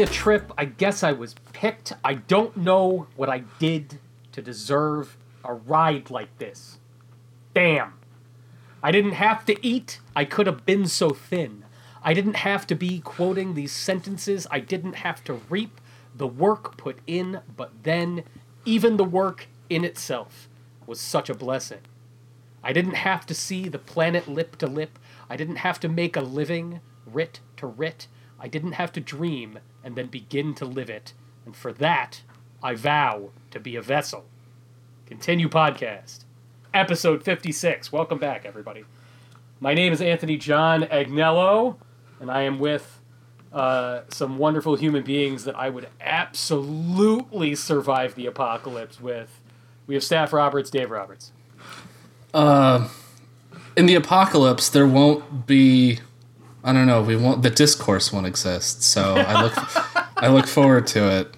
a trip. I guess I was picked. I don't know what I did to deserve a ride like this. Damn. I didn't have to eat. I could have been so thin. I didn't have to be quoting these sentences. I didn't have to reap the work put in, but then, even the work in itself was such a blessing. I didn't have to see the planet lip to lip. I didn't have to make a living, writ to writ. I didn't have to dream and then begin to live it. And for that, I vow to be a vessel. Continue podcast. Episode 56. Welcome back, everybody. My name is Anthony John Agnello, and I am with uh, some wonderful human beings that I would absolutely survive the apocalypse with. We have Staff Roberts, Dave Roberts. Uh, in the apocalypse, there won't be. I don't know. We won't. The discourse won't exist. So I look. I look forward to it.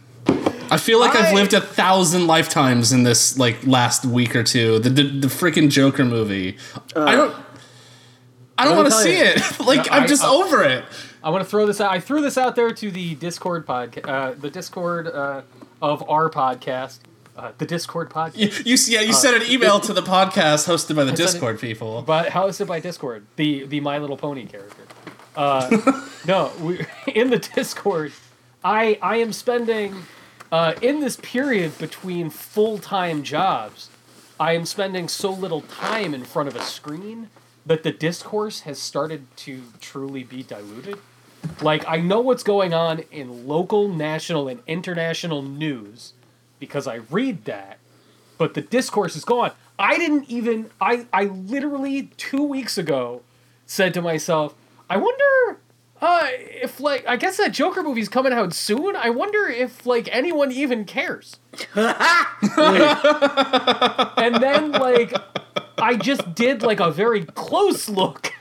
I feel like I, have lived a thousand lifetimes in this like last week or two. The the, the freaking Joker movie. Uh, I don't. I don't want to see you, it. like no, I'm just I, over it. I want to throw this out. I threw this out there to the Discord podcast, uh, the Discord uh, of our podcast. Uh, the Discord podcast. You, you yeah, you uh, sent an email to the podcast hosted by the Discord it, people, but hosted by Discord, the the My Little Pony character. Uh, no, we, in the Discord, I I am spending uh, in this period between full time jobs. I am spending so little time in front of a screen that the discourse has started to truly be diluted. Like I know what's going on in local, national, and international news because I read that, but the discourse is gone. I didn't even I I literally 2 weeks ago said to myself, I wonder uh if like I guess that Joker movie's coming out soon. I wonder if like anyone even cares. and then like I just did like a very close look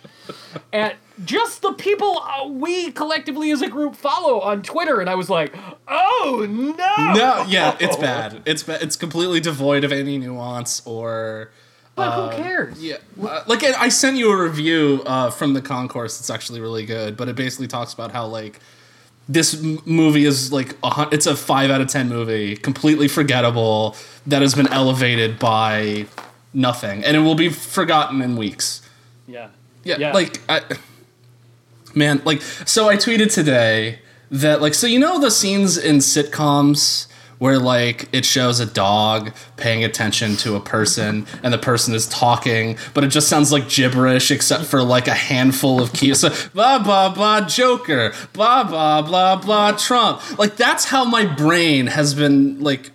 at just the people uh, we collectively as a group follow on Twitter, and I was like, "Oh no!" No, yeah, it's bad. It's bad. It's completely devoid of any nuance or. But uh, who cares? Yeah, uh, like I sent you a review uh, from the concourse. It's actually really good, but it basically talks about how like this movie is like a, it's a five out of ten movie, completely forgettable that has been elevated by nothing, and it will be forgotten in weeks. Yeah. Yeah, yeah. like I, man, like so I tweeted today that like so you know the scenes in sitcoms where like it shows a dog paying attention to a person and the person is talking but it just sounds like gibberish except for like a handful of keys so, blah blah blah joker blah blah blah blah trump like that's how my brain has been like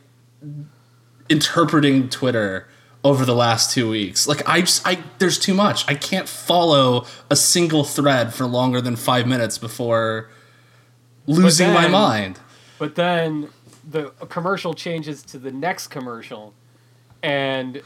interpreting twitter over the last two weeks. Like I just I there's too much. I can't follow a single thread for longer than five minutes before losing then, my mind. But then the commercial changes to the next commercial, and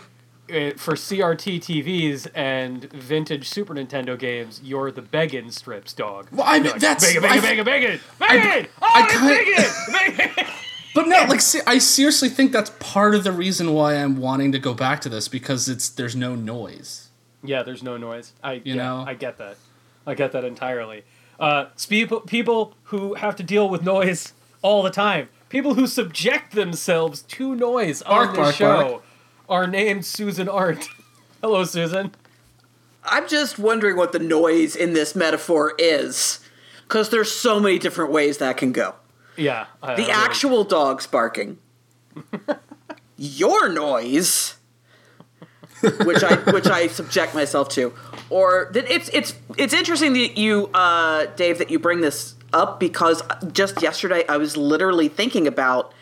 it, for CRT TVs and vintage Super Nintendo games, you're the Beggin strips dog. Well, I mean, that's Beggin, Beggin, Beggin, Beggin, Beggin. Oh, I, Beggin, Beggin. But no, like I seriously think that's part of the reason why I'm wanting to go back to this because it's there's no noise. Yeah, there's no noise. I you yeah, know I get that. I get that entirely. Uh, people people who have to deal with noise all the time, people who subject themselves to noise bark, on the show, bark. are named Susan Arendt. Hello, Susan. I'm just wondering what the noise in this metaphor is, because there's so many different ways that can go. Yeah. Uh, the actual dogs barking. Your noise, which I which I subject myself to, or that it's it's it's interesting that you, uh, Dave, that you bring this up because just yesterday I was literally thinking about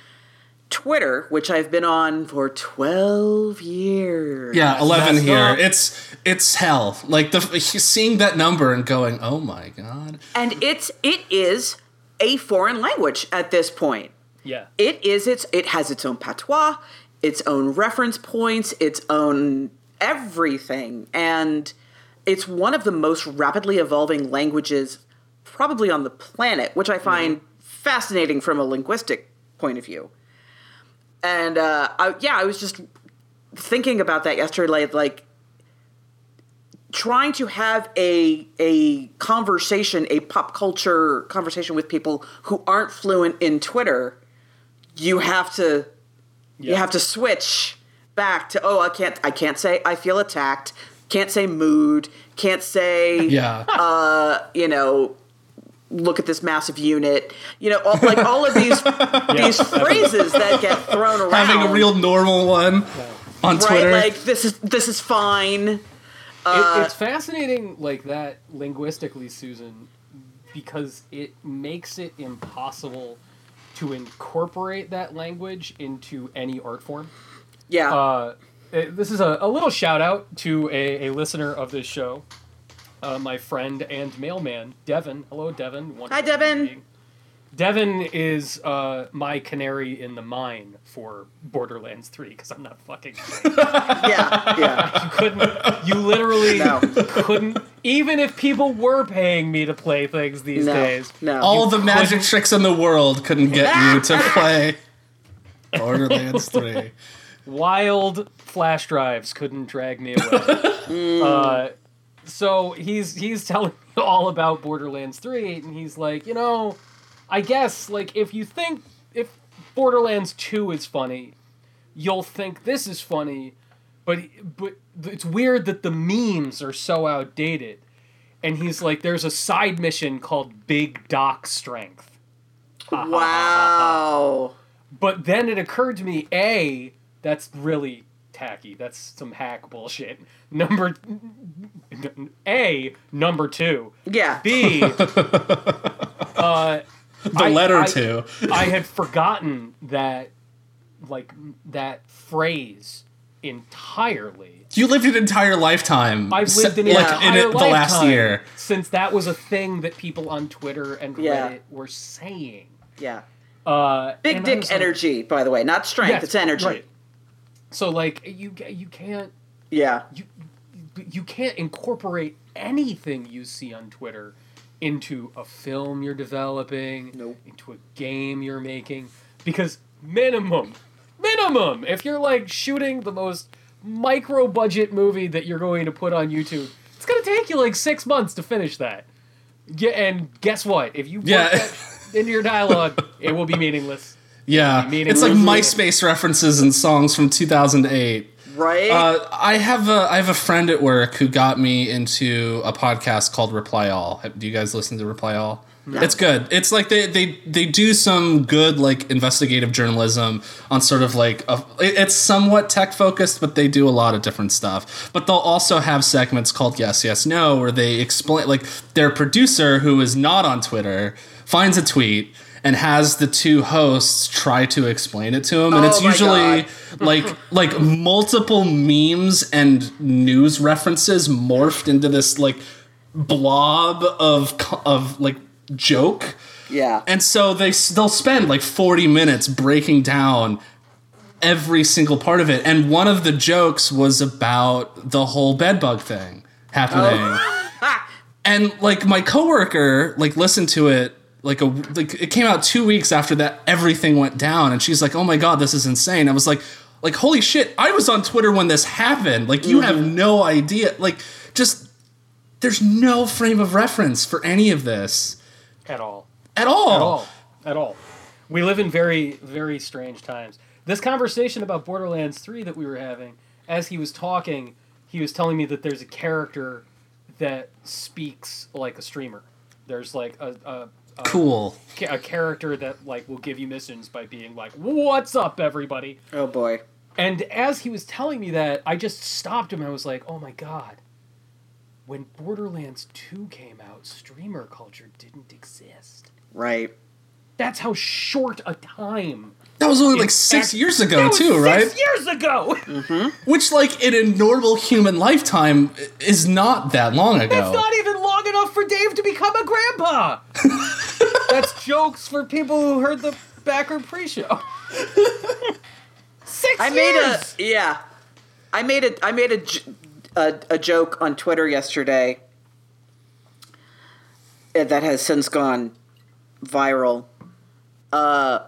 Twitter, which I've been on for twelve years. Yeah, eleven That's here. Not... It's it's hell. Like the seeing that number and going, oh my god. And it's it is a foreign language at this point. Yeah. It is its it has its own patois, its own reference points, its own everything. And it's one of the most rapidly evolving languages probably on the planet, which I find mm-hmm. fascinating from a linguistic point of view. And uh, I, yeah, I was just thinking about that yesterday, like, like trying to have a a conversation, a pop culture conversation with people who aren't fluent in Twitter, you have to you have to switch back to oh I can't I can't say I feel attacked, can't say mood, can't say Yeah. you know look at this massive unit you know all, like all of these these phrases that get thrown around Having a real normal one on Twitter, right Twitter. like this is this is fine. It, Uh, it's fascinating, like that linguistically, Susan, because it makes it impossible to incorporate that language into any art form. yeah. Uh, this is a, a little shout out to a, a listener of this show, uh, my friend and mailman, Devin. Hello, Devin. Wonderful Hi, Devin. being. Devin is uh, my canary in the mine for Borderlands 3 because I'm not fucking. yeah yeah You couldn't. You literally No. couldn't. Even if people were paying me to play things these no days, no All the magic tricks in the world couldn't get you to play Borderlands 3. wild flash drives couldn't drag me away. uh, so he's he's telling me all about Borderlands 3, and he's like, you know, I guess like if you think if Borderlands 2 is funny, you'll think this is funny, but but it's weird that the memes are so outdated. And he's like, there's a side mission called Big Doc Strength. wow But then it occurred to me, A, that's really tacky. That's some hack bullshit. Number A, number two. yeah B, uh, The I- letter I- to. I had forgotten that, like, that phrase entirely. You lived an entire lifetime. I've lived an like in it the last year. since that was a thing that people on Twitter and Yeah. Reddit were saying. yeah Uh, big dick was like, energy by the way not strength yes, it's energy right. So like you you can't yeah you you can't incorporate anything you see on Twitter into a film you're developing, Nope. into a game you're making, because minimum, minimum, if you're like shooting the most micro budget movie that you're going to put on YouTube, it's gonna take you like six months to finish that. Yeah, and guess what? If you put Yeah. that into your dialogue, it will be meaningless. Yeah. It's like. MySpace references and songs from 2008. right Uh, I have a I have a friend at work who got me into a podcast called Reply All. Do you guys listen to Reply All? It's good. It's like they, they they do some good like investigative journalism on sort of like a, it's somewhat tech focused, but they do a lot of different stuff. But they'll also have segments called Yes Yes No, where they explain like their producer who is not on Twitter finds a tweet and has the two hosts try to explain it to him, and Oh it's usually like like multiple memes and news references morphed into this like blob of of like joke. Yeah. And so they they'll spend like 40 minutes breaking down every single part of it. And one of the jokes was about the whole bedbug thing happening. Oh. And like my coworker like listened to it like a like it came out two weeks after that everything went down and she's like oh my god this is insane. I was like like holy shit i was on twitter when this happened. Like you have mm-hmm. no idea like just there's no frame of reference for any of this. At all. at all. At all. At all. We live in very very strange times. This conversation about borderlands 3 that we were having as he was talking he was telling me that there's a character that speaks like a streamer. There's like a, a, a, cool. a character that like will give you missions by being like what's up everybody? Oh boy. And as he was telling me that i just stopped him. I was like oh my god. When borderlands 2 came out streamer culture didn't exist. Right. That's how short a time. That was only like six act- years ago was too six right years ago. which like in a normal human lifetime is not that long ago That's not even long enough for Dave to become a grandpa. That's jokes for people who heard the backer pre-show. Six I made a yeah. I made a I made a, j- a, a joke on Twitter yesterday uh, that has since gone viral. Uh,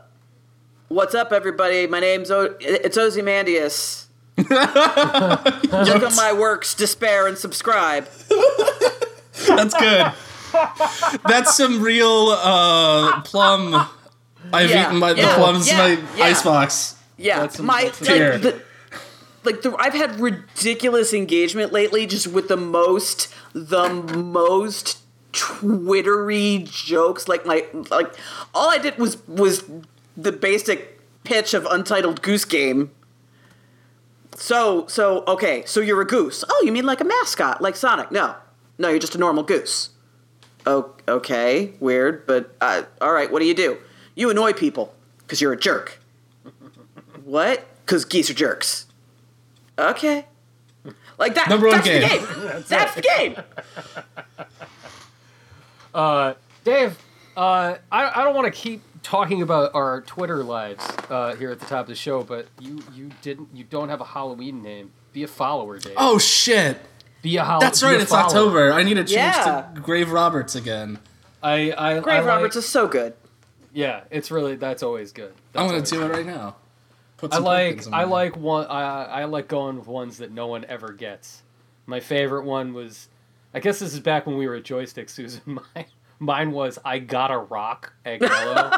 what's up, everybody? My name's o- it's Ozymandias. Look at my works, despair, and subscribe. That's good. That's some real uh, plum. I've Yeah, eaten my, the plums yeah, in my yeah. icebox. Yeah, That's my like, the, like the I've had ridiculous engagement lately, just with the most the most twittery jokes. Like my like all I did was was the basic pitch of Untitled Goose Game. So so okay, so you're a goose. Oh, you mean like a mascot, like Sonic? No, no, you're just a normal goose. Oh, okay, weird, but uh, all right. What do you do? You annoy people because you're a jerk. What? Because geese are jerks. Okay. Like that. Number one that's game. the game. That's, the game. Uh, Dave, uh, I, I don't want to keep talking about our Twitter lives uh, here at the top of the show, but you you didn't you don't have a Halloween name. Be a follower, Dave. Oh shit! be a Hall- That's right. It's follower. October. I need to change Yeah. to Grave Roberts again. I I, Grave I like- Roberts is so good. yeah, it's really that's always good. That's I'm gonna do good. it right now. Put I like I there. like one I I like going with ones that no one ever gets. My favorite one was I guess this is back when we were at Joystiq, Susan. Mine mine was I got a rock at Yellow.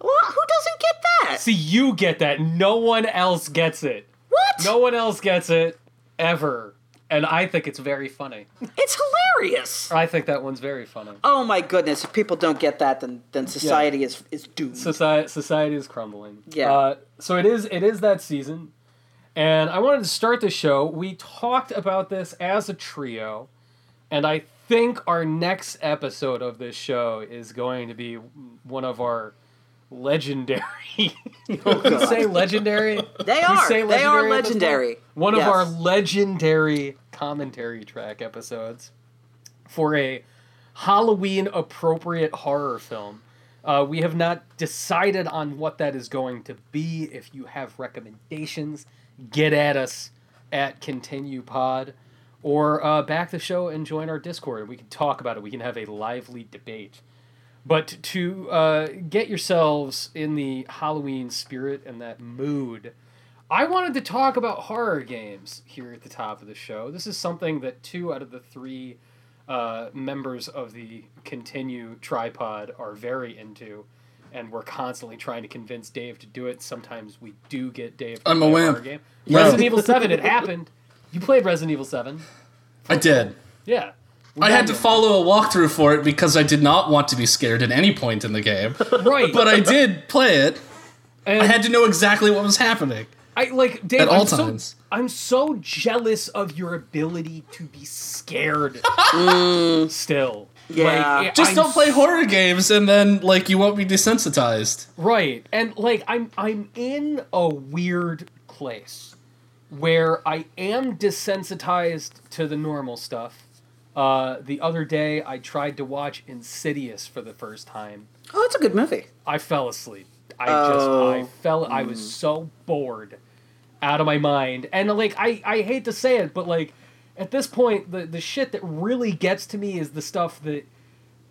Well, who doesn't get that? See, you get that. No one else gets it. What? No one else gets it ever. And I think it's very funny. It's hilarious. I think that one's very funny. Oh my goodness! If people don't get that, then then society is is doomed. Society, society is crumbling. Yeah. Uh, so it is. It is that season, and I wanted to start the show. We talked about this as a trio, and I think our next episode of this show is going to be one of our legendary. you know, we say legendary. They are. say They are at this point? legendary. One of our legendary commentary track episodes for a Halloween appropriate horror film. Uh, we have not decided on what that is going to be. If you have recommendations, get at us at Continue Pod or uh, back the show and join our Discord. We can talk about it. We can have a lively debate. But to uh, get yourselves in the Halloween spirit and that mood, I wanted to talk about horror games here at the top of the show. This is something that two out of the three uh, members of the Continue tripod are very into, and we're constantly trying to convince Dave to do it. Sometimes we do get Dave. To I'm a play wimp. horror Game. Resident Evil Seven. It happened. You played Resident Evil Seven. I did. Yeah. I had to follow a walkthrough for it because I did not want to be scared at any point in the game. Right. but I did play it. and I had to know exactly what was happening. I like Dave. At all I'm so- times. I'm so jealous of your ability to be scared. Mm. Still, Yeah. Like, Just I'm don't play horror games and then like you won't be desensitized. Right. And like I'm I'm in a weird place where I am desensitized to the normal stuff. Uh, the other day I tried to watch Insidious for the first time. Oh, it's a good movie. I fell asleep. I Oh. just I fell I was so bored out of my mind. And like I I hate to say it, but like at this point the the shit that really gets to me is the stuff that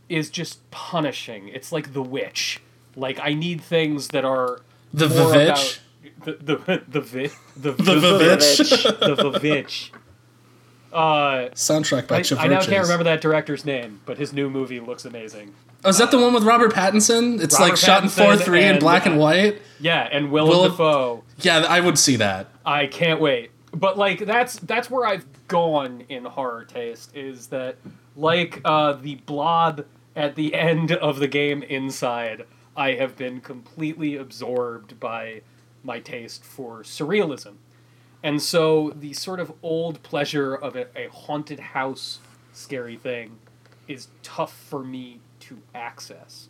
is just punishing. It's like The Witch. Like I need things that are The more Vivitch? About- The the the vi, the The Vivitch. Vivitch. the Vivitch. Uh, Soundtrack by I, I now can't remember that director's name, but his new movie looks amazing. Oh, is that the one with Robert Pattinson? It's Robert like shot in 4 3 in and, black uh, and white. Yeah, and Willem Willem- Dafoe. Yeah, I would see that. I can't wait. But like that's that's where I've gone in horror taste is that like uh, the blob at the end of the game inside, I have been completely absorbed by my taste for surrealism. And so the sort of old pleasure of a, a haunted house scary thing is tough for me to access.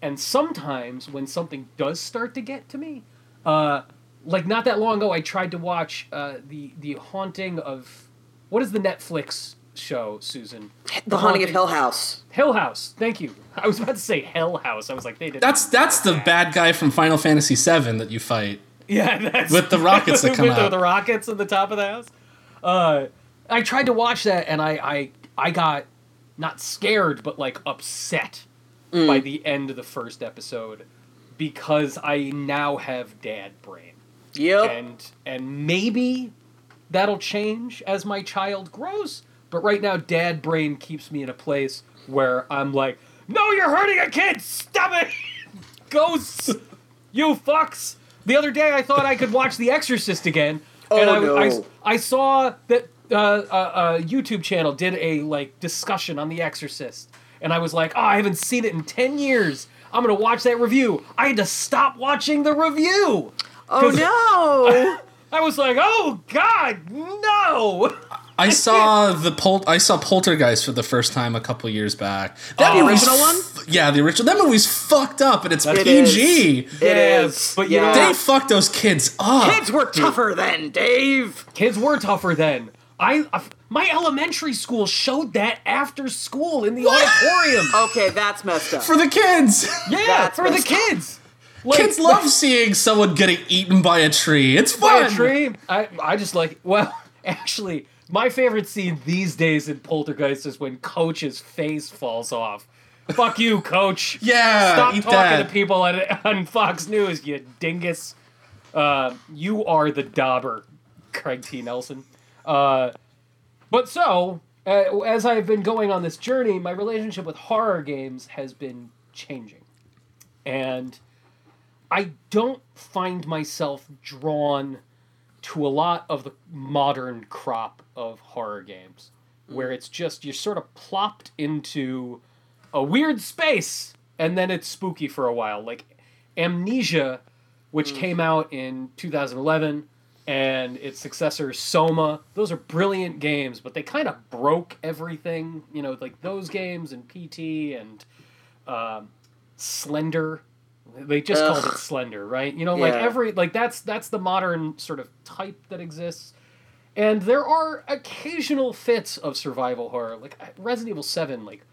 And sometimes when something does start to get to me, uh, like not that long ago, I tried to watch uh, the the haunting of what is the Netflix show, Susan? The Haunting of Hill House. Hill House. Thank you. I was about to say Hell House. I was like, they did. That's that's the bad guy from Final Fantasy VII that you fight. Yeah, that's With the rockets that come with the- out. The, rockets at the top of the house. Uh, I tried to watch that, and I I I got not scared, but like upset Mm. by the end of the first episode because I now have dad brain. Yep. And and maybe that'll change as my child grows. But right now, dad brain keeps me in a place where I'm like, no, you're hurting a kid. Stop it, ghosts, you fucks. The other day, I thought I could watch The Exorcist again. Oh, and Oh, I, no. I, I saw that uh, a, a YouTube channel did a like discussion on The Exorcist, and I was like, oh, I haven't seen it in ten years. I'm gonna watch that review. I had to stop watching the review. Oh no! I was like, oh God, no! I saw the pol- I saw Poltergeist for the first time a couple years back. That Oh. The movie's original one? f- yeah, the original. That movie's fucked up, and it's It PG. is. It is. but you know, They fucked those kids up. Kids were tougher then, Dave. kids were tougher then. I, I- my elementary school showed that after school in the auditorium. Okay, that's messed up. for the kids. yeah, That's for the messed up. kids. Like, kids love seeing someone getting eaten by a tree. It's fun. by a tree. I, I just like. Well, actually, my favorite scene these days in Poltergeist is when Coach's face falls off. Fuck you, Coach. Yeah, Stop talking that. to people on, on Fox News, you dingus. Uh, you are the dauber, Craig T. Nelson. Uh, but so, uh, as I've been going on this journey, my relationship with horror games has been changing. And I don't find myself drawn to a lot of the modern crop of horror games where it's just you're sort of plopped into a weird space and then it's spooky for a while. Like amnesia which came out in 2011 and its successor soma. Those are brilliant games but they kind of broke everything you know like those games and pt and um, slender they just called it slender right you know like Yeah. every like that's that's the modern sort of type that exists and there are occasional fits of survival horror like resident evil 7 like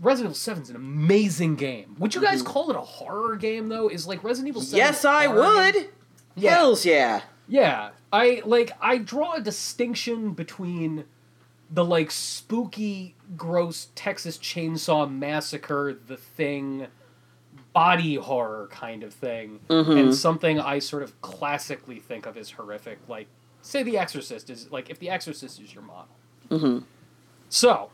resident evil 7 is an amazing game would you guys call it a horror game though is like resident evil 7 Mm-hmm. yes, I horror game? would. Yeah. Hells yeah. Yeah, I like I draw a distinction between the like spooky, gross Texas Chainsaw Massacre, the thing, body horror kind of thing, and something I sort of classically think of as horrific, like say The Exorcist is like if The Exorcist is your model. So,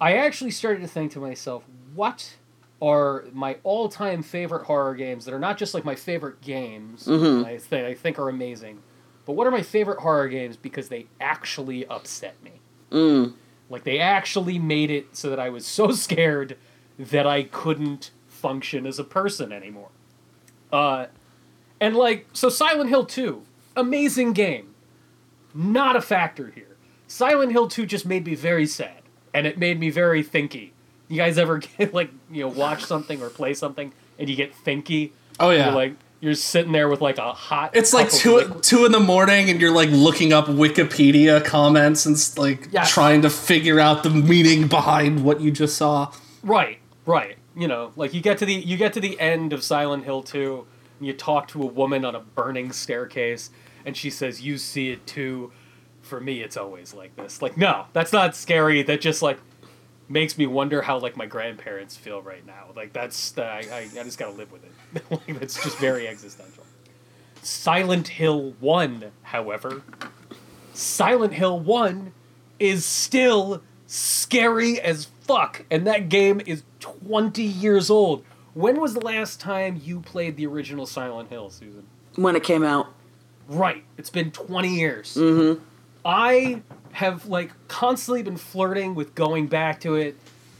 I actually started to think to myself, what are my all-time favorite horror games that are not just like my favorite games Mm-hmm. that I, th- I think are amazing, but what are my favorite horror games because they actually upset me? Mm. Like they actually made it so that I was so scared that I couldn't function as a person anymore. Uh, and like so, Silent Hill Two, amazing game, not a factor here. Silent Hill Two just made me very sad, and it made me very thinky. You guys ever get like you know watch something or play something and you get thinky? Oh yeah. You're like you're sitting there with like a hot. it's like two liquid- two in the morning, and you're like looking up Wikipedia comments and like Yes. trying to figure out the meaning behind what you just saw. Right, right. You know, like you get to the you get to the end of Silent Hill 2 and you talk to a woman on a burning staircase and she says you see it too. For me it's always like this. Like no, that's not scary. That just like makes me wonder how like my grandparents feel right now. Like that's uh, I I, I just got to live with it. like it's just very existential. Silent Hill 1, however, Silent Hill 1 is still scary as fuck, and that game is 20 years old. When was the last time you played the original Silent Hill, Susan? When it came out. Right, it's been 20 years. Mm-hmm. I have like constantly been flirting with going back to it,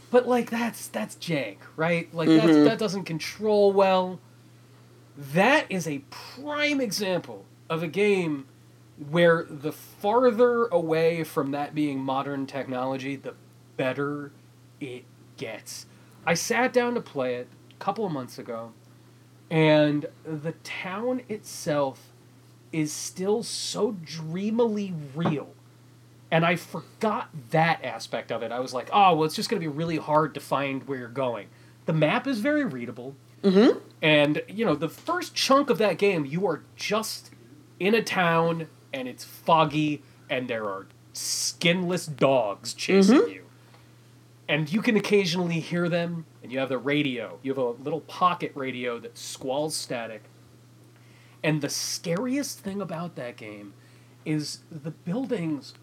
but like that's that's jank, right? Like that's, that doesn't control well. That is a prime example of a game where the farther away from that being modern technology, the better it gets. I sat down to play it a couple of months ago, and the town itself is still so dreamily real. And I forgot that aspect of it. I was like, oh, well, it's just going to be really hard to find where you're going. The map is very readable. Mm-hmm. And, you know, the first chunk of that game, you are just in a town and it's foggy and there are skinless dogs chasing you. And you can occasionally hear them, and you have the radio. You have a little pocket radio that squalls static. And the scariest thing about that game is the buildings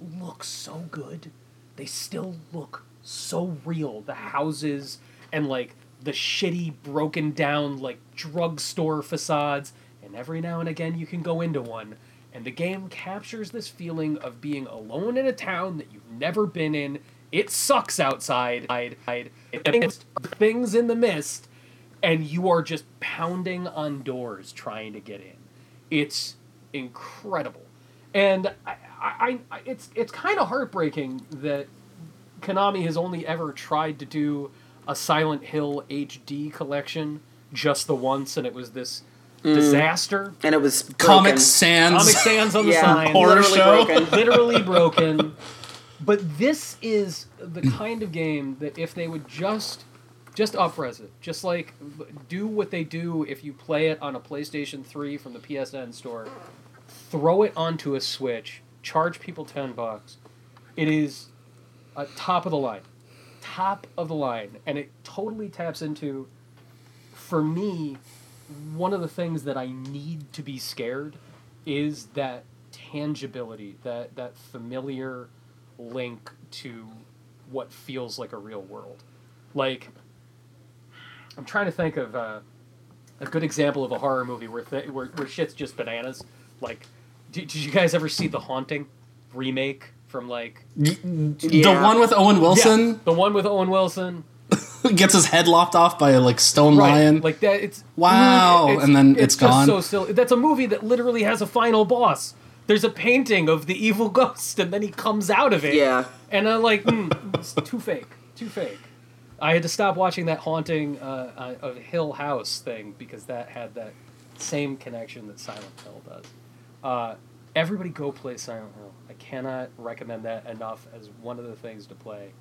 look so good. They still look so real. The houses and like the shitty broken down like drugstore facades and every now and again you can go into one and the game captures this feeling of being alone in a town that you've never been in. It sucks outside. Things, things in the mist and you are just pounding on doors trying to get in. It's incredible, and I, I, I it's it's kind of heartbreaking that Konami has only ever tried to do a Silent Hill HD collection just the once, and it was this mm. disaster. and it was broken. Comic Sans. Comic Sans on the Yeah, sign, Horror literally show. broken. literally broken. But this is the kind of game that if they would just just upres it, just like do what they do if you play it on a PlayStation 3 from the PSN store, throw it onto a Switch, charge people 10 bucks. It is a top of the line. Top of the line and it totally taps into for me one of the things that I need to be scared is that tangibility, that that familiar link to what feels like a real world. Like I'm trying to think of uh, a good example of a horror movie where th- where, where shit's just bananas. Like, did, did you guys ever see the Haunting remake from like The one with Owen Wilson? Yeah, the one with Owen Wilson? gets his head lopped off by a like stone Right, lion. like that. It's Wow, it's- and then it's just gone. So silly. That's a movie that literally has a final boss. There's a painting of the evil ghost, and then he comes out of it. Yeah. And I'm like, mm, it's too fake, too fake. I had to stop watching that haunting uh, uh, of Hill House thing because that had that same connection that Silent Hill does. Uh, everybody go play Silent Hill. I cannot recommend that enough as one of the things to play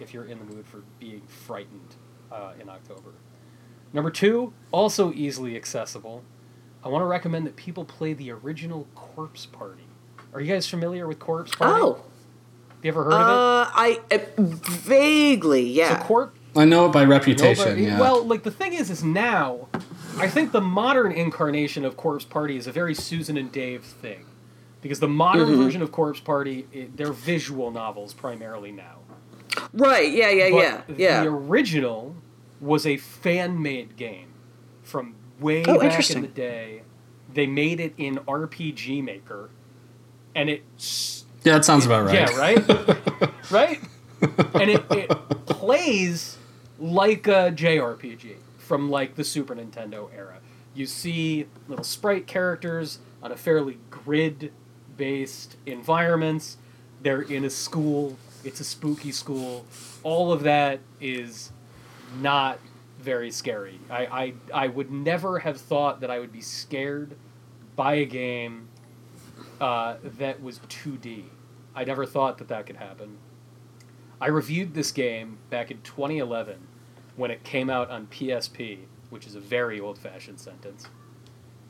if you're in the mood for being frightened uh, in October. Number two, also easily accessible. I want to recommend that people play the original Corpse Party. Are you guys familiar with Corpse Party? Oh, Have you ever heard of it? uh, I uh, vaguely, yeah. So Corp I know it by reputation. Nobody- yeah. Well, like the thing is, is now, I think the modern incarnation of Corpse Party is a very Susan and Dave thing, because the modern Mm-hmm. version of Corpse Party, it, they're visual novels primarily now. right, yeah, yeah, But yeah, yeah. The original was a fan-made game from way Oh, back in the day. They made it in RPG Maker, and it yeah, that sounds about right. yeah, right? right? And it, it plays like a JRPG from like the Super Nintendo era. You see little sprite characters on a fairly grid based environments. They're in a school. It's a spooky school. All of that is not very scary. I, I, I would never have thought that I would be scared by a game uh, that was 2D. I never thought that that could happen. I reviewed this game back in 2011 when it came out on PSP, which is a very old fashioned sentence.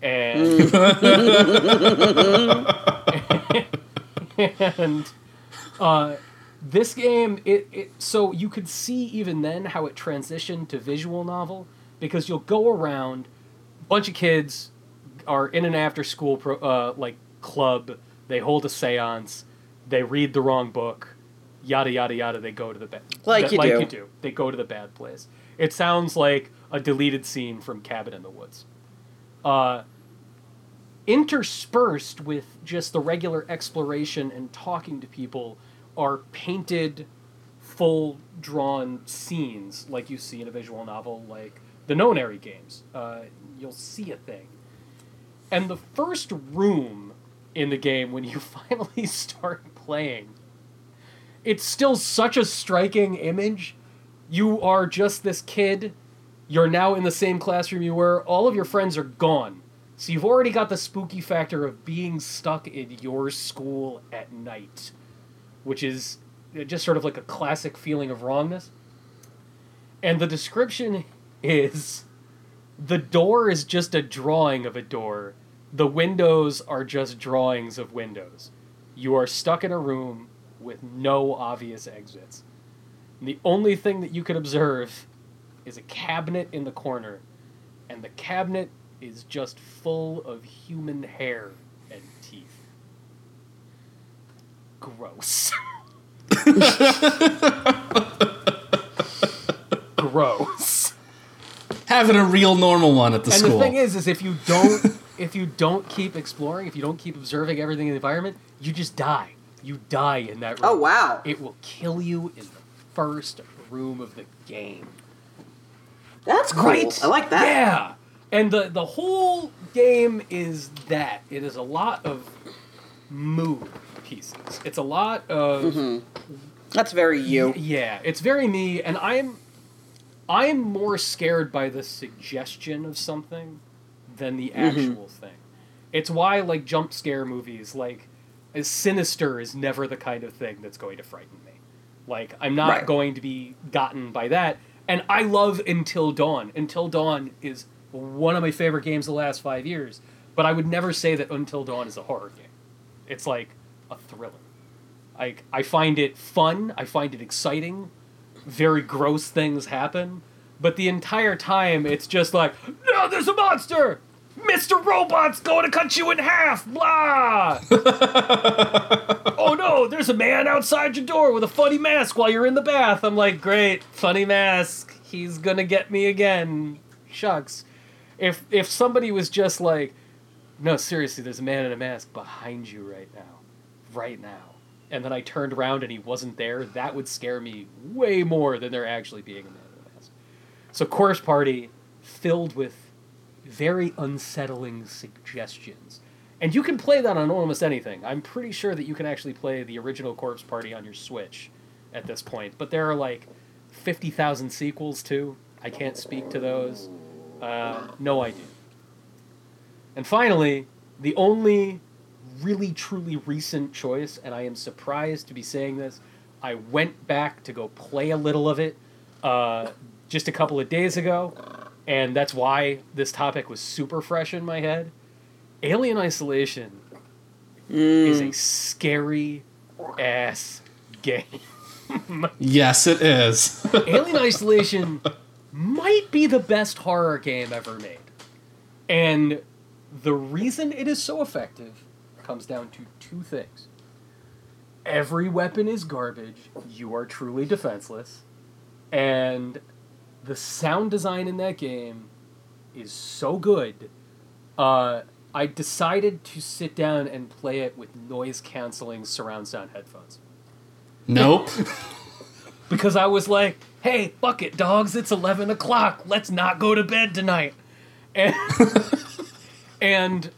And, and uh, this game, it, it so you could see even then how it transitioned to visual novel because you'll go around, bunch of kids are in an after school pro, uh, like club. They hold a séance. They read the wrong book. Yada yada yada. They go to the bad. Like you like do. you do. They go to the bad place. It sounds like a deleted scene from Cabin in the Woods. Uh, interspersed with just the regular exploration and talking to people are painted, full drawn scenes like you see in a visual novel, like the Nonary games. Uh, you'll see a thing. And the first room in the game, when you finally start playing, it's still such a striking image. You are just this kid. You're now in the same classroom you were. All of your friends are gone. So you've already got the spooky factor of being stuck in your school at night, which is just sort of like a classic feeling of wrongness. And the description is the door is just a drawing of a door. The windows are just drawings of windows. You are stuck in a room with no obvious exits. And the only thing that you can observe is a cabinet in the corner. And the cabinet is just full of human hair and teeth. Gross. Gross. Having a real normal one at the And school. the thing is, is if you don't, if you don't keep exploring, if you don't keep observing everything in the environment, you just die. You die in that oh, room. Oh wow. It will kill you in the first room of the game. That's cool. I like that. Yeah. And the the whole game is that. It is a lot of mood pieces. It's a lot of Mm-hmm. That's very you. yeah, it's very me, and I'm I'm more scared by the suggestion of something than the Mm-hmm. actual thing. It's why like jump scare movies, like as sinister is never the kind of thing that's going to frighten me. Like I'm not Right. going to be gotten by that. And I love Until Dawn. Until Dawn is one of my favorite games the last five years, but I would never say that Until Dawn is a horror game. It's like a thriller. Like I find it fun. I find it exciting. Very gross things happen, but the entire time it's just like, no, there's a monster. Mr. Robot's going to cut you in half. Blah. oh no, there's a man outside your door with a funny mask while you're in the bath. I'm like, great, funny mask. He's gonna get me again. Shucks. If if somebody was just like, no, seriously, there's a man in a mask behind you right now, right now, and then I turned around and he wasn't there, that would scare me way more than there actually being a man in a mask. So, Corpse Party, filled with very unsettling suggestions. And you can play that on almost anything. I'm pretty sure that you can actually play the original Corpse Party on your Switch at this point. But there are like 50,000 sequels too. I can't speak to those. Uh, no idea. And finally, the only really truly recent choice, and I am surprised to be saying this, I went back to go play a little of it uh, just a couple of days ago, and that's why this topic was super fresh in my head. Alien Isolation is a scary ass game. yes, it is. Alien Isolation might be the best horror game ever made. And the reason it is so effective comes down to two things. Every weapon is garbage, you are truly defenseless, and the sound design in that game is so good. Uh, I decided to sit down and play it with noise canceling surround sound headphones nope. because I was like, "Hey, fuck it, dogs! It's eleven o'clock. Let's not go to bed tonight." And, and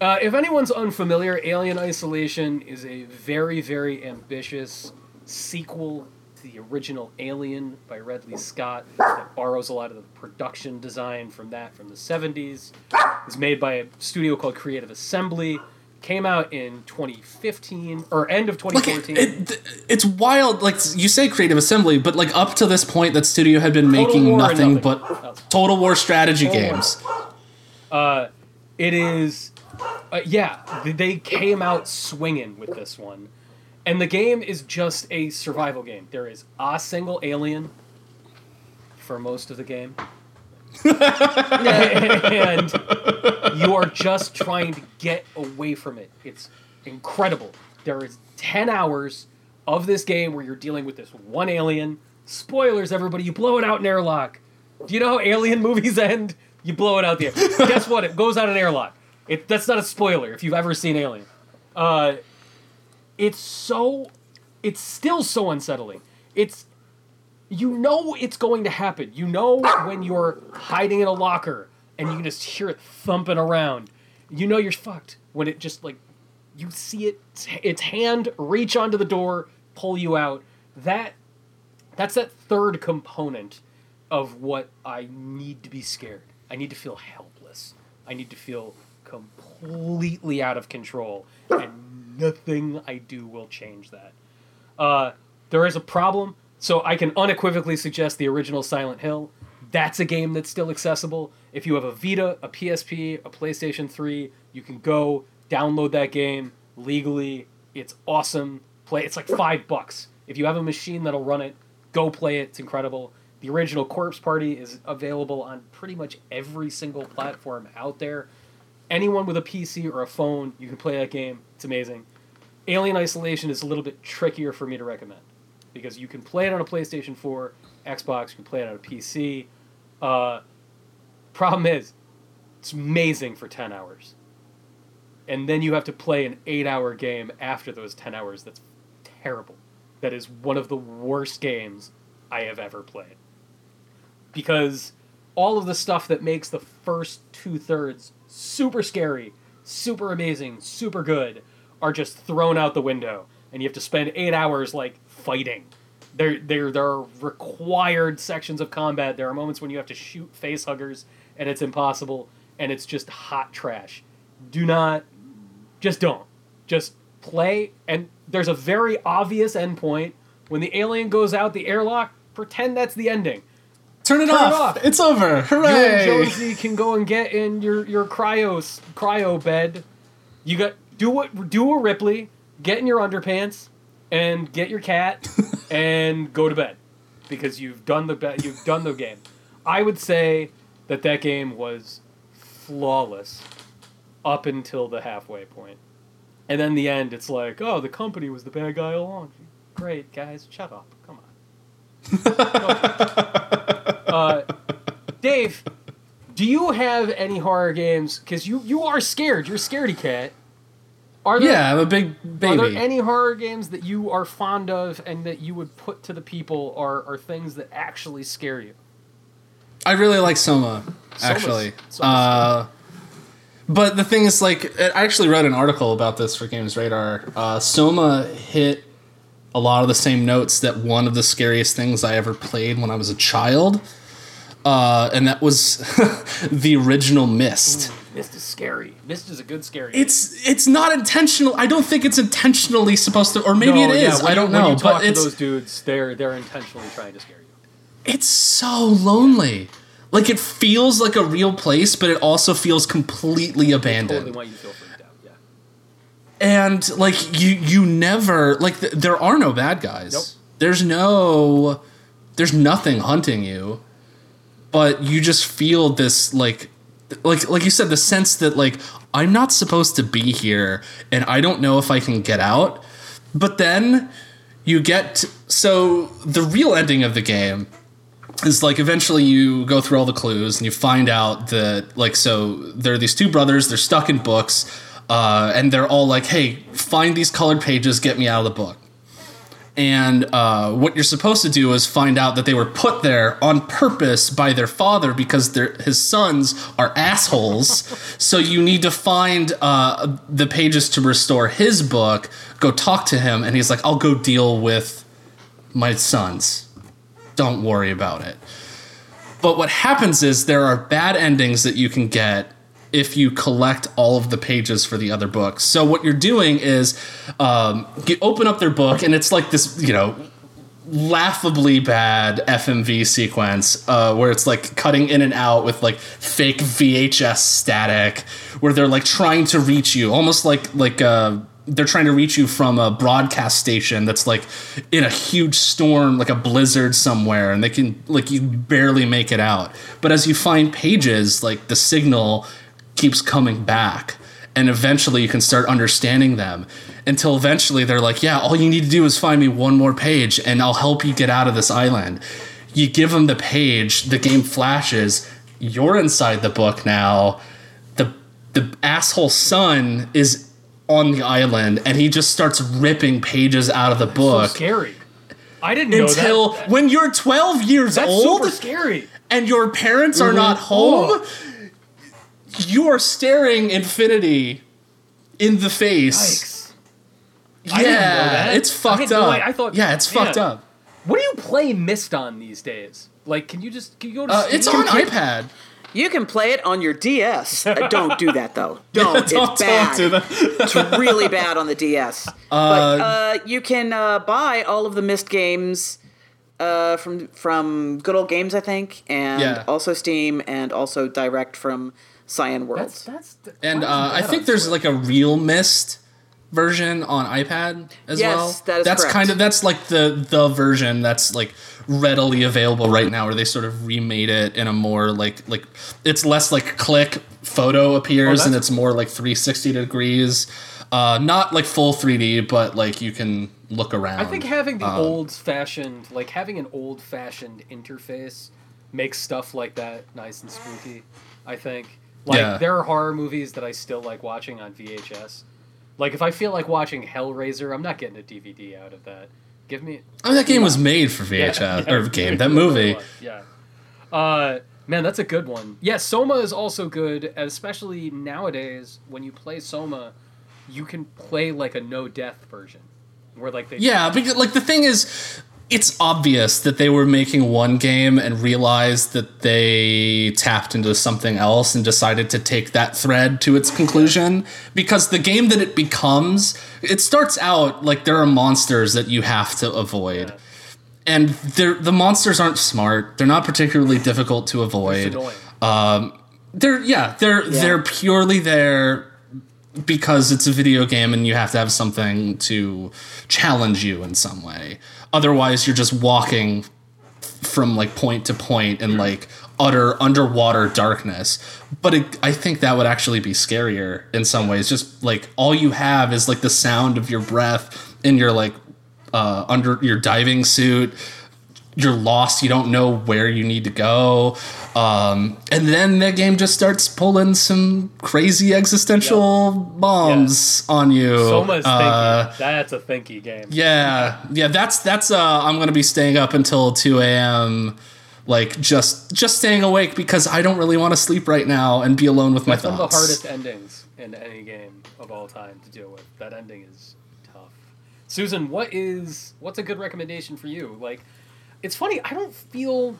uh, if anyone's unfamiliar, Alien Isolation is a very, very ambitious sequel to the original Alien by Ridley Scott that borrows a lot of the production design from that from the '70s. It's made by a studio called Creative Assembly. Came out in 2015 or end of 2014. it, it's wild. Like you say, Creative Assembly, but like up to this point, that studio had been Total making nothing nothing. but Total War strategy Total War. games. Uh, it is, uh, yeah, they came out swinging with this one. And the game is just a survival game. There is a single alien for most of the game. and you are just trying to get away from it. It's incredible. There is 10 hours of this game where you're dealing with this one alien. Spoilers, everybody, you blow it out in airlock. Do you know how alien movies end? You blow it out the air. Guess what? It goes out an airlock. It, that's not a spoiler if you've ever seen Alien. Uh, it's so. It's still so unsettling. It's. You know it's going to happen. You know when you're hiding in a locker and you can just hear it thumping around. You know you're fucked when it just like you see it its hand reach onto the door, pull you out. That that's that third component of what I need to be scared. I need to feel helpless. I need to feel completely out of control, and nothing I do will change that. Uh, there is a problem, so I can unequivocally suggest the original Silent Hill. That's a game that's still accessible. If you have a Vita, a PSP, a PlayStation 3, you can go download that game legally. It's awesome. Play it's like five bucks. If you have a machine that'll run it, go play it. It's incredible. The original Corpse Party is available on pretty much every single platform out there. Anyone with a PC or a phone, you can play that game. It's amazing. Alien Isolation is a little bit trickier for me to recommend because you can play it on a PlayStation 4, Xbox, you can play it on a PC. Uh, problem is, it's amazing for 10 hours. And then you have to play an 8 hour game after those 10 hours. That's terrible. That is one of the worst games I have ever played. Because all of the stuff that makes the first two thirds super scary, super amazing, super good are just thrown out the window. And you have to spend 8 hours like fighting. There, there, there are required sections of combat. There are moments when you have to shoot face huggers, and it's impossible, and it's just hot trash. Do not, just don't. Just play, and there's a very obvious endpoint. When the alien goes out the airlock, pretend that's the ending. Turn it, Turn it off. off. It's over. Hooray! You and Jonesy can go and get in your your cryo cryo bed. You got do what do a Ripley, get in your underpants, and get your cat, and go to bed, because you've done the be- you've done the game. I would say that that game was flawless up until the halfway point. point, and then the end. It's like, oh, the company was the bad guy all along. Great guys, shut up. Come on. uh, Dave, do you have any horror games? Because you you are scared. You're a scaredy cat. Are there, yeah, I'm a big baby. Are there any horror games that you are fond of and that you would put to the people, or are things that actually scare you? I really like Soma, Soma's- actually. Soma's Uh, but the thing is, like, I actually read an article about this for Games Radar. Uh, Soma hit a lot of the same notes that one of the scariest things I ever played when I was a child, uh, and that was the original Myst. Myst is scary. Myst is a good scary. It's it's not intentional. I don't think it's intentionally supposed to, or maybe No, it yeah, I don't you, when know, but to it's those dudes, they're they're intentionally trying to scare you. it's so lonely. Like it feels like a real place, but it also feels completely abandoned. Totally you feel freaked out. Yeah. and like you you never like th- there are no bad guys Nope. there's no there's nothing hunting you but you just feel this like like like you said the sense that like i'm not supposed to be here and i don't know if i can get out. But then you get t- so the real ending of the game is like eventually you go through all the clues and you find out that like so there are these two brothers they're stuck in books uh, and they're all like hey find these colored pages get me out of the book and uh, what you're supposed to do is find out that they were put there on purpose by their father because their his sons are assholes. so you need to find uh, the pages to restore his book. Go talk to him, and he's like, "I'll go deal with my sons. Don't worry about it." But what happens is there are bad endings that you can get if you collect all of the pages for the other books. So what you're doing is um, you open up their book, and it's like this, you know, laughably bad FMV sequence uh, where it's like cutting in and out with like fake VHS static, where they're like trying to reach you, almost like like uh, they're trying to reach you from a broadcast station that's like in a huge storm, like a blizzard somewhere, and they can like you barely make it out. But as you find pages, like the signal keeps coming back and eventually you can start understanding them until eventually they're like yeah all you need to do is find me one more page and i'll help you get out of this island you give them the page the game flashes you're inside the book now the the asshole son is on the island and he just starts ripping pages out of the So book scary. I didn't know until that. when you're 12 years That's old super scary. and your parents are mm-hmm. not home, oh. You are staring infinity in the face. Yikes. Yeah, I didn't know that. it's fucked had up. idea. I thought- yeah, it's fucked man. up. What do you play Myst on these days? Like, can you just can you go to? Uh, it's on iPad. You can play it on your DS. Uh, don't do that though. Don't. Don't it's bad. do that. it's really bad on the DS. but uh, you can uh, buy all of the Myst games uh, from from Good Old Games, I think, and Yeah. also Steam, and also direct from Cyan That's Worlds. that's. And uh, isn't I think there's Switch? like a real Myst version on iPad as Yes, well. that is that's correct. kind of that's like the the version that's like readily available right now, where they sort of remade it in a more like like it's less like click photo appears Oh, and it's more like 360 degrees. Uh, not like full 3D, but like you can look around. I think having the Um, old fashioned, like having an old fashioned interface makes stuff like that nice and spooky. I think. Like Yeah. there are horror movies that I still like watching on VHS. Like if I feel like watching Hellraiser, I'm not getting a DVD out of that. Give me I mean, that game was made for VHS Yeah, or game. That movie. Yeah. Uh, man, that's a good one. Yeah, Soma is also good, especially nowadays when you play Soma, you can play like a no death version, where like they Yeah, because like the thing is, it's obvious that they were making one game and realized that they tapped into something else and decided to take that thread to its conclusion. Because the game that it becomes, it starts out like there are monsters that you have to avoid. And the monsters aren't smart. They're not particularly difficult to avoid. It's annoying. Um, they're yeah, they're Yeah. they're purely there because it's a video game and you have to have something to challenge you in some way. Otherwise, you're just walking from like point to point in like utter underwater darkness. But it, I think that would actually be scarier in some ways. Just like all you have is like the sound of your breath in your like uh, under your diving suit. You're lost. You don't know where you need to go. Um, and then the game just starts pulling some crazy existential bombs on you. Soma's Uh, thinky. That's a thinky game. yeah, yeah. That's that's. Uh, I'm gonna be staying up until 2 a.m. Like just just staying awake because I don't really want to sleep right now and be alone with my thoughts. one of the hardest endings in any game of all time to deal with. That ending is tough. Susan, what is what's a good recommendation for you? Like, it's funny. I don't feel,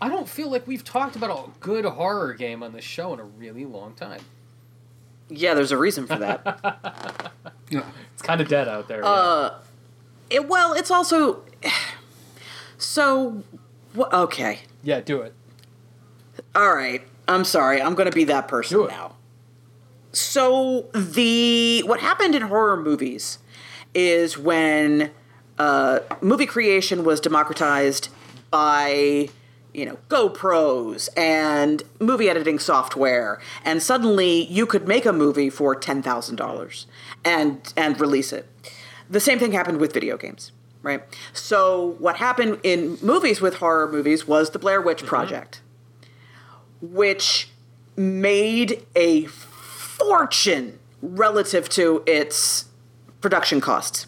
I don't feel like we've talked about a good horror game on this show in a really long time. Yeah, there's a reason for that. Yeah. It's kind of dead out there. yeah. Uh, it, well, it's also so. wh- Okay, yeah, do it. all right. I'm sorry. I'm going to be that person now. So the what happened in horror movies is when uh, movie creation was democratized by you know GoPros and movie editing software, and suddenly you could make a movie for ten thousand dollars and and release it. The same thing happened with video games, right? So what happened in movies with horror movies was the Blair Witch Project which made a fortune relative to its production costs,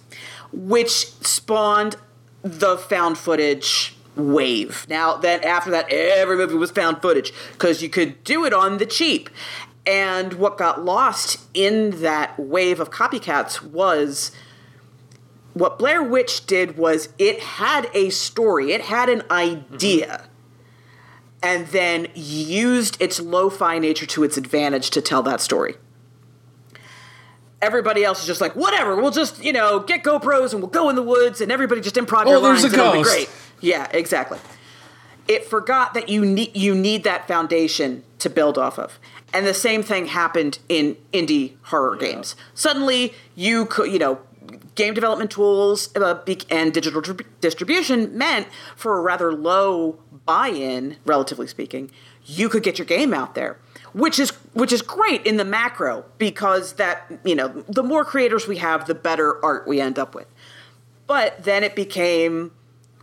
which spawned the found footage wave. Now, then after that, every movie was found footage because you could do it on the cheap. And what got lost in that wave of copycats was what Blair Witch did was it had a story, it had an idea mm-hmm. and then used its lo-fi nature to its advantage to tell that story. Everybody else is just like, whatever, we'll just, you know, get GoPros and we'll go in the woods and everybody just improv Oh, your there's lines a and it'll be ghost. great. Yeah, exactly. It forgot that you need you need that foundation to build off of. And the same thing happened in indie horror games. Suddenly, you could, you know, game development tools uh, and digital dri- distribution meant for a rather low buy-in, relatively speaking, you could get your game out there, which is which is great in the macro because that you know the more creators we have, the better art we end up with. But then it became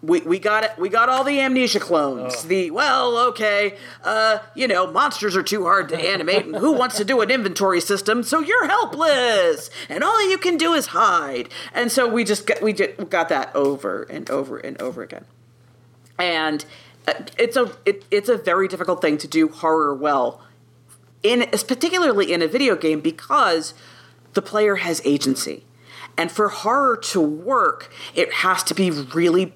we, we got it we got all the amnesia clones. The well okay uh you know monsters are too hard to animate and who wants to do an inventory system? So you're helpless and all you can do is hide. And so we just got we just got that over and over and over again. And uh, it's a it, it's a very difficult thing to do horror well in particularly in a video game because the player has agency. And for horror to work it has to be really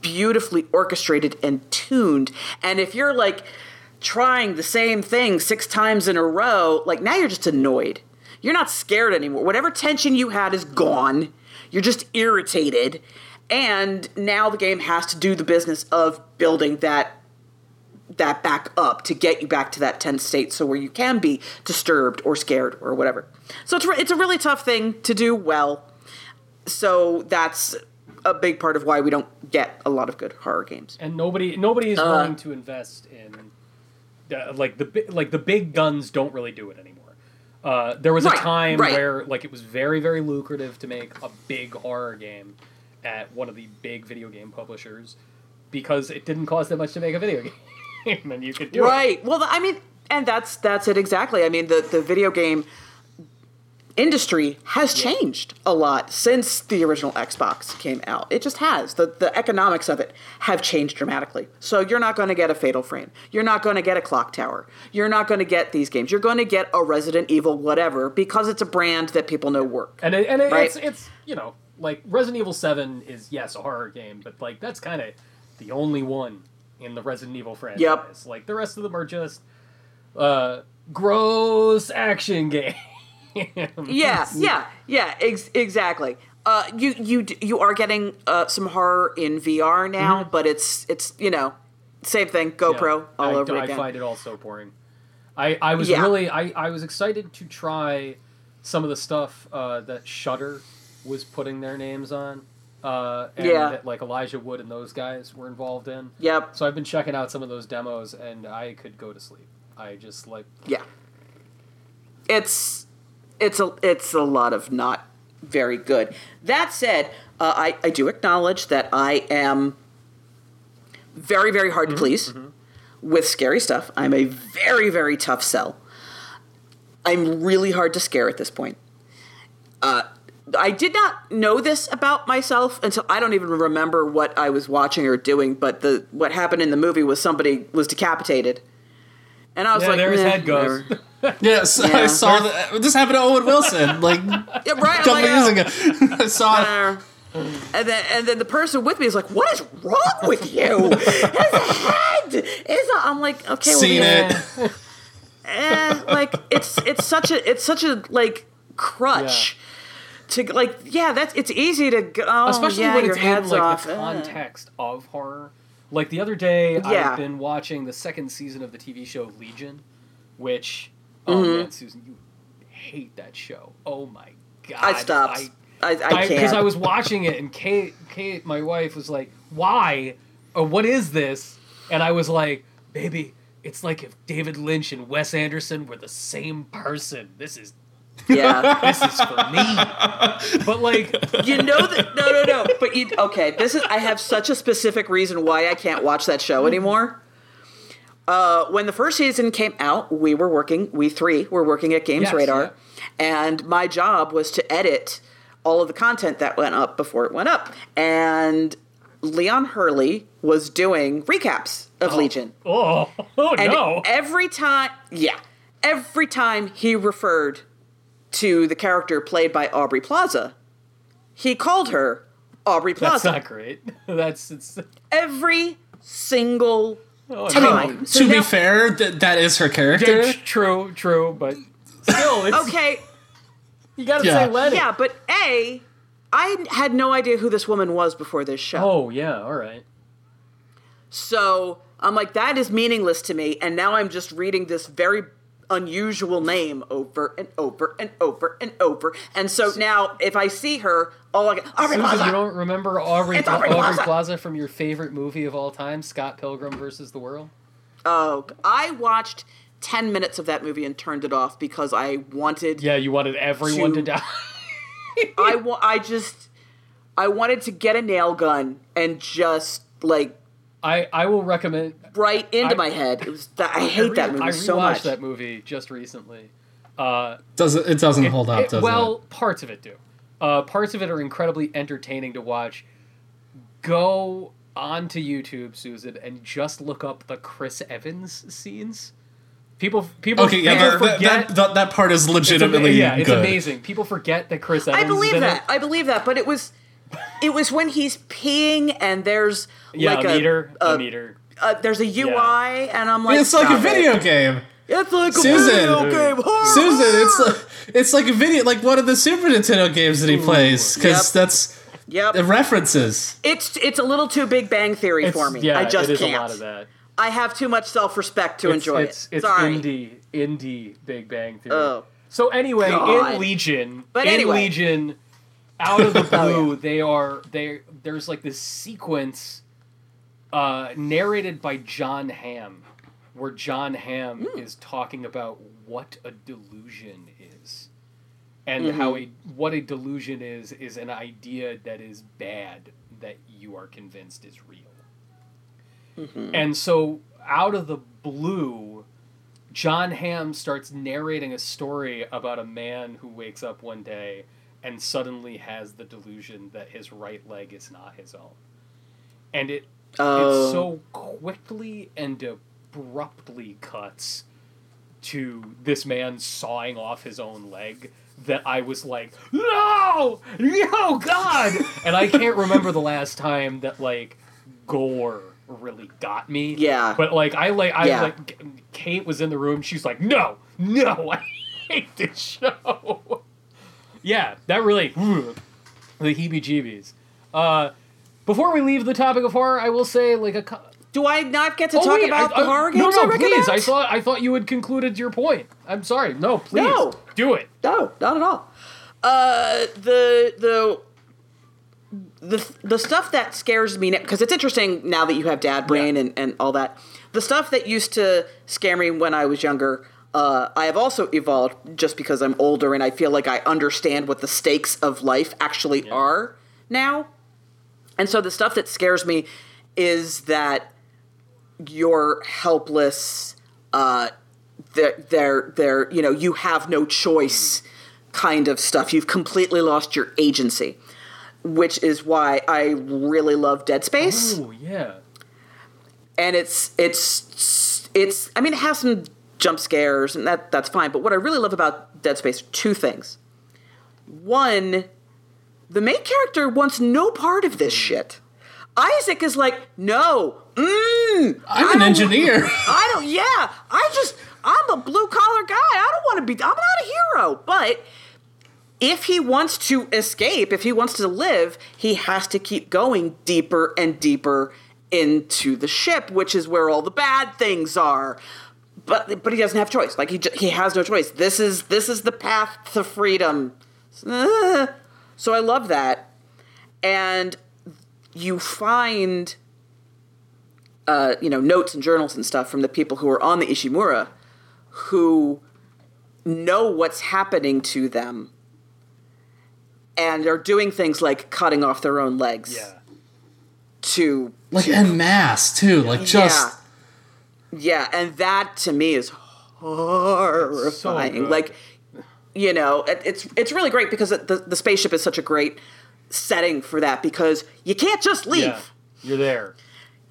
beautifully orchestrated and tuned. And if you're like trying the same thing six times in a row like now you're just annoyed. You're not scared anymore. Whatever tension you had is gone. You're just irritated. And now the game has to do the business of building that that back up to get you back to that tense state so where you can be disturbed or scared or whatever. So it's, re- it's a really tough thing to do well. So that's a big part of why we don't get a lot of good horror games. And nobody nobody is willing to invest in uh, like the like the big guns don't really do it anymore. Uh, there was a time right. where like it was very very lucrative to make a big horror game at one of the big video game publishers because it didn't cost that much to make a video game and you could do it. right. Well i mean and that's that's it exactly. I mean the the video game industry has changed a lot since the original xbox came out. It just has. The the economics of it have changed dramatically. So you're not going to get a fatal frame. You're not going to get a clock tower. You're not going to get these games. You're going to get a resident evil whatever because it's a brand that people know work. And it, and it, Right. it's it's you know like Resident Evil Seven is yes a horror game, but like that's kind of the only one in the Resident Evil franchise. Like the rest of them are just uh, gross action games. Yeah, yeah, yeah, ex- exactly. Uh, you you you are getting uh, some horror in VR now, but it's it's you know same thing. GoPro Mm-hmm. Yeah. all I, over I again. find it all so boring. I, I was Yeah. really I, I was excited to try some of the stuff uh, that Shutter was putting their names on. Uh, and Yeah. that like Elijah Wood and those guys were involved in. Yep. So I've been checking out some of those demos and I could go to sleep. I just like Yeah. It's it's a it's a lot of not very good. That said, uh, I I do acknowledge that I am very very hard to please with scary stuff. I'm a very very tough sell. I'm really hard to scare at this point. Uh, I did not know this about myself until I don't even remember what I was watching or doing. But the what happened in the movie was somebody was decapitated, and I was Yeah, like, there his head goes. whatever." Yes, Yeah. I saw that. This happened to Owen Wilson like Yeah, right. I'm couple like, years "Oh." ago. I saw it. Uh, And then, and then the person with me is like, "What is wrong with you? His head is." A, I'm like, "Okay, well, Seen yeah, it. eh, like it's it's such a it's such a like crutch to like yeah that's it's easy to go oh, especially yeah, when your it's in head's like off. the context of horror. Like the other day, Yeah. I've been watching the second season of the TV show Legion, which oh Mm-hmm. man, Susan, you hate that show. Oh my god, I stopped. I, I, I, can't because I, was watching it, and Kate, Kate, my wife, was like, "Why? Or what is this?" And I was like, "Baby, it's like if David Lynch and Wes Anderson were the same person. This is yeah. this is for me." but like, you know that no no no but you okay this is i have such a specific reason why i can't watch that show anymore uh, when the first season came out we were working we three were working at games Yes, radar and my job was to edit all of the content that went up before it went up and leon hurley was doing recaps of legion oh, oh and no. every time, yeah, every time he referred to the character played by Aubrey Plaza, he called her Aubrey Plaza. That's Plaza. not great. That's it's. every single Oh, time. no. So to now- be fair, that that is her character. Yeah, true, true, but still, it's, okay, You gotta Yeah. say Lenny. yeah, but A, I had no idea who this woman was before this show. Oh yeah, all right. So I'm like, that is meaningless to me. And now I'm just reading this very unusual name over and over and over and over. And so now if I see her, all I get, Aubrey Susan, Plaza. you don't remember Aubrey, Aubrey Aubrey Plaza. Plaza. from your favorite movie of all time, Scott Pilgrim versus the World? Oh, I watched 10 minutes of that movie and turned it off because I wanted, Yeah, you wanted everyone to To- die. I, wa- I just, I wanted to get a nail gun and just like I I will recommend. right into I- my head. It was that, I hate re- that movie I so rewatched much. that movie just recently. Uh, Does it? It doesn't hold up, It- does well, it? parts of it do. Uh, parts of it are incredibly entertaining to watch. Go onto YouTube, Susan, and just look up the Chris Evans scenes. People, people, Okay, yeah, people that, that, forget. that, that, that part is it's ama- legitimately yeah, it's good. amazing. People forget that Chris Evans. I believe is in that. It. I believe that. But it was, it was when he's peeing and there's Yeah, like a meter, a, a, meter. uh, there's a UI and I'm like, It's like a "Stop it." video game. It's like a Susan. video game. Susan, it's like it's like a video, like one of the Super Nintendo games that he plays, because Yep. that's Yep. the references. It's it's a little too Big Bang Theory It's, for me. yeah, I just it is can't. a lot of that. I have too much self respect to it's, enjoy it's, it. It's Sorry. indie, indie Big Bang Theory. Oh. So anyway, God. in Legion, But in anyway. Legion, out of the Oh, blue, they are they. There's like this sequence, uh, narrated by Jon Hamm, where Jon Hamm Hmm. is talking about what a delusion is, and Mm-hmm. how a what a delusion is is an idea that is bad that you are convinced is real. Mm-hmm. And so, out of the blue, Jon Hamm starts narrating a story about a man who wakes up one day and suddenly has the delusion that his right leg is not his own. And it Oh. it so oh. quickly and abruptly cuts to this man sawing off his own leg that I was like, no, no, God! and I can't remember the last time that like gore really got me. Yeah. But like I like I Yeah. like Kate was in the room. She's like, no, no, I hate this show. Yeah, that really the heebie-jeebies. Uh, before we leave the topic of horror, I will say like a. co- Do I not get to Oh, talk wait, about I- the I- horror No, games no, I please. I thought I thought you had concluded your point. I'm sorry. No, please. No. Do it. No, not at all. Uh, the the the the stuff that scares me because it's interesting now that you have dad brain Yeah. and and all that. The stuff that used to scare me when I was younger. Uh, I have also evolved just because I'm older and I feel like I understand what the stakes of life actually are now. And so the stuff that scares me is that you're helpless. Uh, they're, they're, they're, you know, you have no choice kind of stuff. You've completely lost your agency, which is why I really love Dead Space. Oh yeah. And it's, it's, it's, I mean, it has some jump scares and that, that's fine. But what I really love about Dead Space two things. One, the main character wants no part of this shit. Isaac is like, no, mm, I'm an engineer. I don't. Yeah, I just I'm a blue collar guy. I don't want to be. I'm not a hero. But if he wants to escape, if he wants to live, he has to keep going deeper and deeper into the ship, which is where all the bad things are. But but he doesn't have choice. Like he j- he has no choice. This is this is the path to freedom. So I love that, and you find uh, you know, notes and journals and stuff from the people who are on the Ishimura who know what's happening to them and are doing things like cutting off their own legs Yeah. to Like en masse too. Like just yeah. Yeah, and that to me is horrifying. good. like you know, it, it's it's really great because the the spaceship is such a great setting for that because you can't just leave. Yeah. You're there.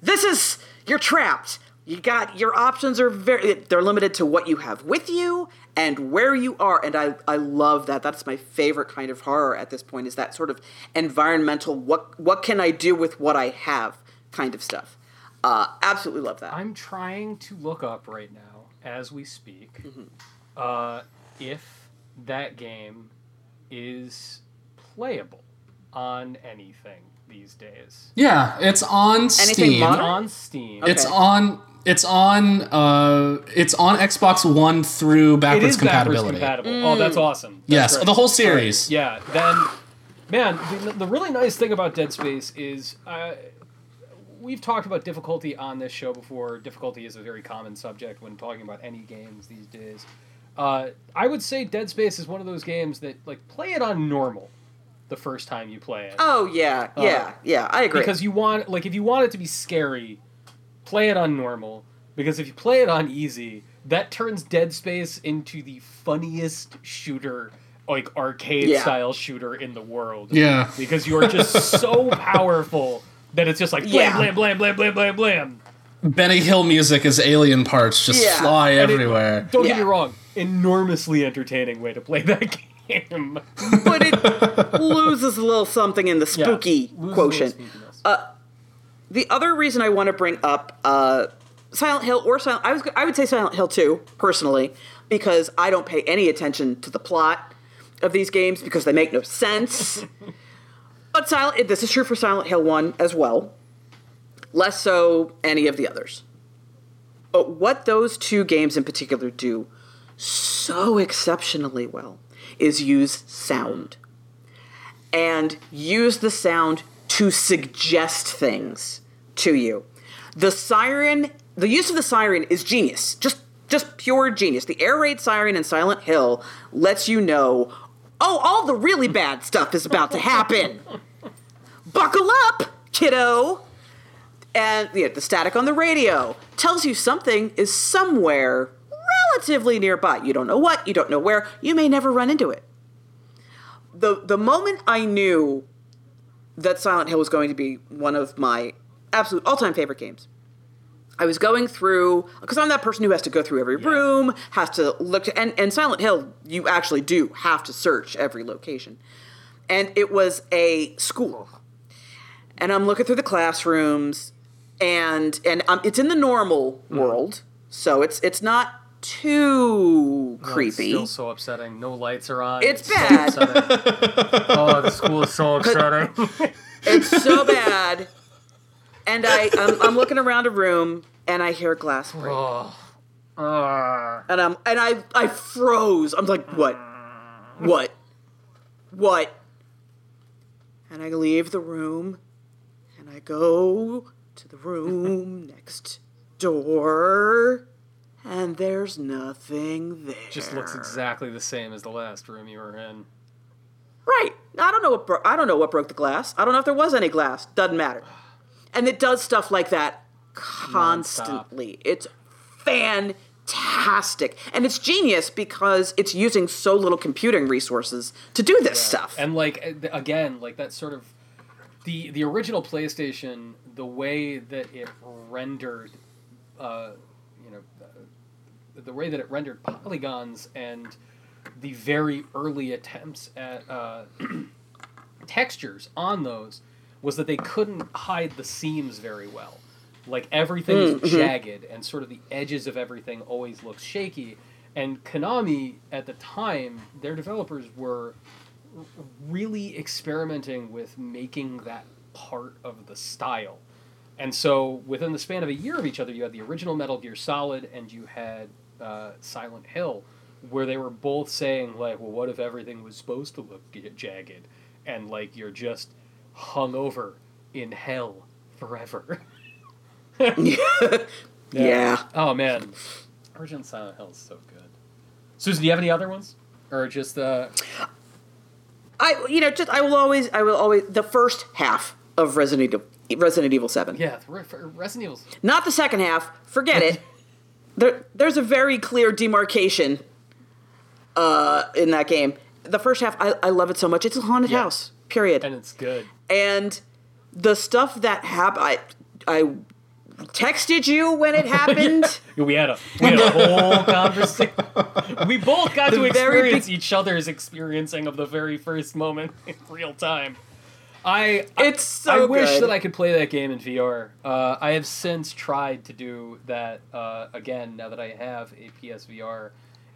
this is you're trapped. You got your options are very they're limited to what you have with you and where you are and I I love that. That's my favorite kind of horror at this point is that sort of environmental what what can I do with what I have kind of stuff. Uh absolutely love that. I'm trying to look up right now as we speak Mm-hmm. uh, if that game is playable on anything these days. yeah, it's on Steam. modern? On Steam. It's on it's on uh it's on Xbox One through It backwards is backwards compatibility. compatible. Oh, that's awesome. That's Yes, great. the whole series. Yeah, then, man, the, the really nice thing about Dead Space is uh, we've talked about difficulty on this show before. Difficulty is a very common subject when talking about any games these days. Uh, I would say Dead Space is one of those games that like play it on normal the first time you play it oh yeah, yeah, yeah, I agree. because you want like if you want it to be scary, play it on normal. Because if you play it on easy, that turns Dead Space into the funniest shooter, like arcade Yeah. style shooter in the world. Yeah. Because you are just so powerful that it's just like blam Yeah. blam blam blam blam blam blam. Benny Hill music is alien parts just Yeah. fly And it- everywhere. Don't get me wrong, enormously entertaining way to play that game. but it loses a little something in the spooky loses a little quotient. spookiness. The other reason I want to bring up uh, Silent Hill or Silent, I was I would say Silent Hill 2 personally because I don't pay any attention to the plot of these games because they make no sense. but Silent, this is true for Silent Hill 1 as well. Less so any of the others. But what those two games in particular do so exceptionally well is use sound and use the sound to suggest things to you. The siren, the use of the siren is genius. Just just pure genius. The air raid siren in Silent Hill lets you know, oh, all the really bad stuff is about to happen. Buckle up, kiddo. And know, the static on the radio tells you something is somewhere relatively nearby. You don't know what, you don't know where, you may never run into it. The the moment I knew that Silent Hill was going to be one of my absolute all-time favorite games. I was going through because I'm that person who has to go through every room, has to look, and and Silent Hill, you actually do have to search every location, and it was a school, and I'm looking through the classrooms, and and um, it's in the normal world, so it's it's not too it's creepy. still so upsetting. No lights are on. It's so bad. upsetting. oh, the school is so upsetting. It's so bad. And I, I'm, I'm looking around a room and I hear glass break, oh. Uh, and I'm, and I, I froze. I'm like, what, what, what? And I leave the room, and I go to the room next door, and there's nothing there. just looks exactly the same as the last room you were in. Right. I don't know what bro- I don't know what broke the glass. I don't know if there was any glass. Doesn't matter. And it does stuff like that constantly. It's fantastic. And it's genius because it's using so little computing resources to do this stuff. And like uh, again, like that sort of the the original PlayStation, the way that it rendered, uh, you know, the way that it rendered polygons and the very early attempts at uh, textures on those was that they couldn't hide the seams very well. Like everything is jagged and sort of the edges of everything always looks shaky. And Konami at the time, their developers were really experimenting with making that part of the style. And so within the span of a year of each other, you had the original Metal Gear Solid and you had uh, Silent Hill, where they were both saying like, "Well, what if everything was supposed to look jagged, and like you're just hung over in hell forever." yeah. yeah. Oh man, Original Silent Hill is so good. Susan, do you have any other ones, or just uh? I you know, just I will always I will always the first half of Resident Evil Resident Evil 7. Yeah, Re- Re- Resident Evil's Not the second half. Forget it. There, there's a very clear demarcation uh, in that game. The first half, I, I love it so much. It's a haunted Yeah. house. Period. and it's good. And the stuff that happened, I, I texted you when it happened. We had a we had a whole conversation. We both got The to experience big- each other's experiencing of the very first moment in real time. I It's so I wish that I could play that game in VR. Uh, I have since tried to do that uh, again now that I have a PSVR,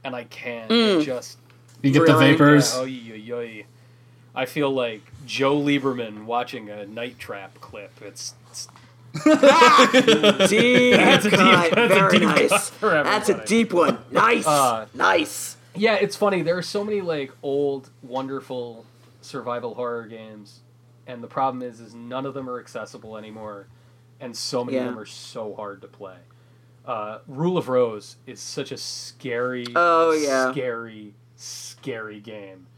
and I can't. It just You get the vapors. yeah, oh, yo, yo, yo. I feel like Joe Lieberman watching a Night Trap clip. It's, it's deep That's a deep- cut. that's a Very deep nice. That's a deep one. Nice. Uh, nice. Yeah, it's funny. There are so many like old, wonderful survival horror games, and the problem is, is none of them are accessible anymore, and so many of them are so hard to play. Uh, Rule of Rose is such a scary, Oh, yeah. scary, scary game,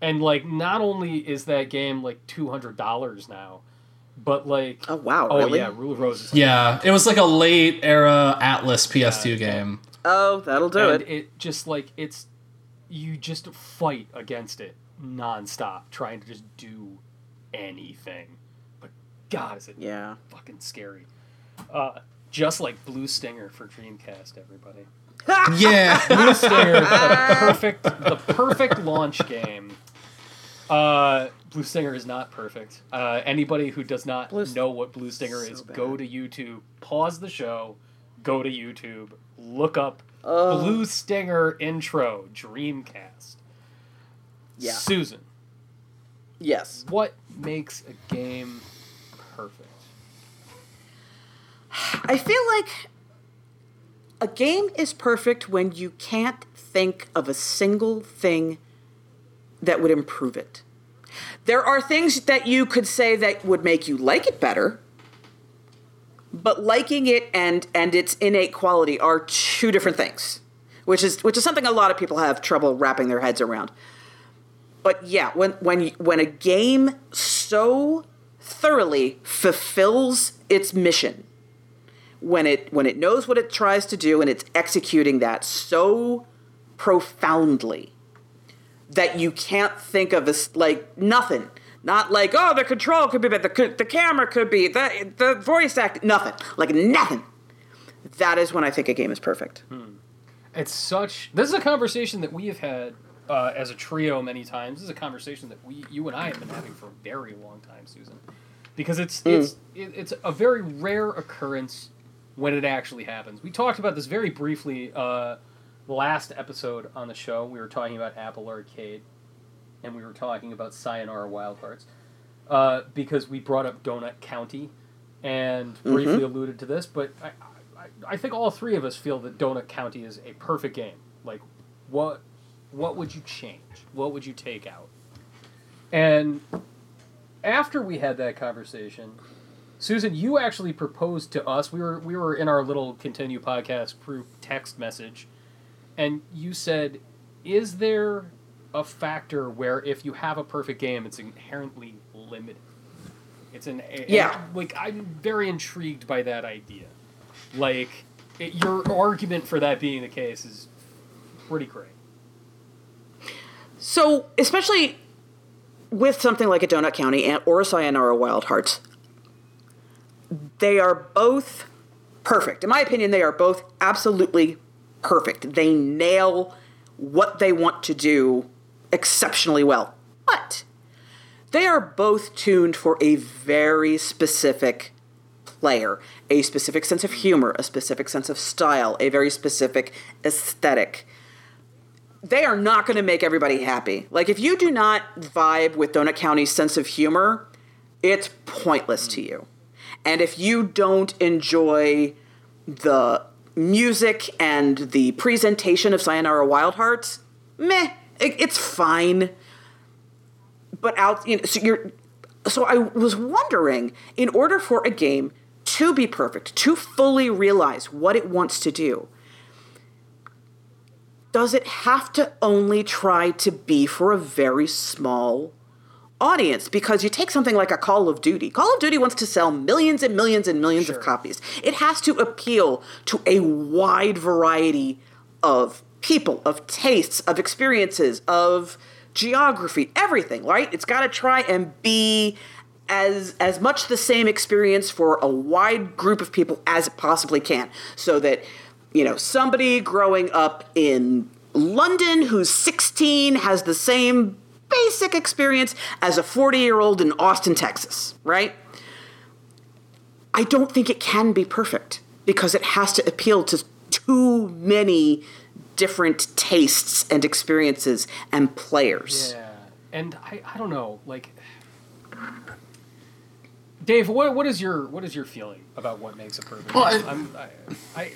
and like not only is that game like two hundred dollars now, but like Oh, wow, oh really? yeah, Rule of roses Yeah, it was like a late era Atlus PS2 game. Oh, that'll do and it. it just like it's you just fight against it nonstop, trying to just do anything. But God, is it Yeah. fucking scary? Uh, just like Blue Stinger for Dreamcast, everybody. Yeah. Blue Stinger, the perfect, the perfect launch game. Uh, Blue Stinger is not perfect. Uh, anybody who does not Blue- know what Blue Stinger so is, bad. go to YouTube, pause the show, go to YouTube, look up Oh. Blue Stinger intro Dreamcast. Yeah. Susan, Yes. what makes a game perfect? I feel like A game is perfect when you can't think of a single thing that would improve it. There are things that you could say that would make you like it better, but liking it and and its innate quality are two different things, which is which is something a lot of people have trouble wrapping their heads around. But yeah, when when when a game so thoroughly fulfills its mission, when it when it knows what it tries to do and it's executing that so profoundly that you can't think of as like nothing. Not like oh the control could be better, the, the camera could be the the voice act nothing like nothing. That is when I think a game is perfect. It's such. This is a conversation that we have had uh, as a trio many times. This is a conversation that we, you and I, have been having for a very long time, Susan, because it's it's it, it's a very rare occurrence when it actually happens. We talked about this very briefly uh, last episode on the show. We were talking about Apple Arcade, and we were talking about Sayonara Wild Hearts uh, because we brought up Donut County and briefly alluded to this, but I, I, I think all three of us feel that Donut County is a perfect game. Like, what what would you change? What would you take out? And after we had that conversation, Susan, you actually proposed to us. We were we were in our little continue podcast group text message, and you said, "Is there a factor where if you have a perfect game, it's inherently limited?" It's an Yeah. Like I'm very intrigued by that idea. Like it, your argument for that being the case is pretty great. So, especially with something like a Donut County and or a Sayonara Wild Hearts, they are both perfect. In my opinion, they are both absolutely perfect. They nail what they want to do exceptionally well. But they are both tuned for a very specific player, a specific sense of humor, a specific sense of style, a very specific aesthetic they are not going to make everybody happy. Like if you do not vibe with Donut County's sense of humor, it's pointless to you. And if you don't enjoy the music and the presentation of Sayonara Wild Hearts, meh, it, it's fine. But out, you know, so you're. So I was wondering, in order for a game to be perfect, to fully realize what it wants to do, does it have to only try to be for a very small audience? Because you take something like a Call of Duty. Call of Duty wants to sell millions and millions and millions Sure. of copies. It has to appeal to a wide variety of people, of tastes, of experiences, of geography, everything, right? It's got to try and be as as much the same experience for a wide group of people as it possibly can so that you know somebody growing up in London who's 16 has the same basic experience as a 40 year old in Austin, Texas, right? I don't think it can be perfect because it has to appeal to too many different tastes and experiences and players. Yeah, and I, I don't know, like Dave, what what is your what is your feeling about what makes a perfect? Well. I- I'm, I, I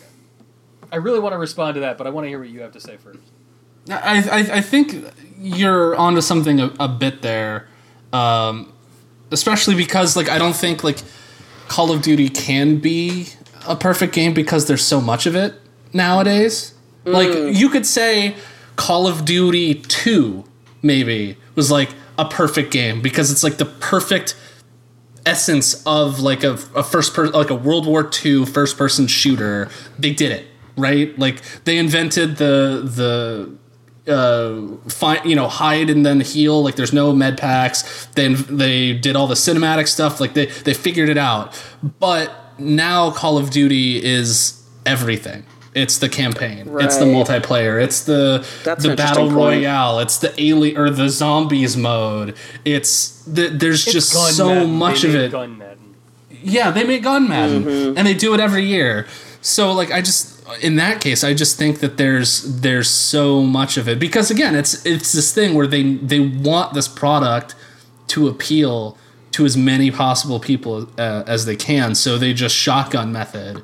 I really want to respond to that, but I want to hear what you have to say first. I, I, I think you're onto something a, a bit there, um, especially because like I don't think like Call of Duty can be a perfect game because there's so much of it nowadays. Like you could say Call of Duty Two maybe was like a perfect game because it's like the perfect essence of like a, a first person like a World War II first person shooter. They did it right. Like they invented the the uh find you know hide and then heal like there's no med packs then they did all the cinematic stuff like they they figured it out but now call of duty is everything it's the campaign it's the multiplayer it's the That's the battle interesting point. royale it's the alien or the zombies mode it's the, there's just Gun so Madden. much They of it Gun Madden. yeah, they make Gun Madden, Mm-hmm. and they do it every year. So like, I just in that case, I just think that there's there's so much of it because again, it's it's this thing where they they want this product to appeal to as many possible people uh, as they can. So they just shotgun method.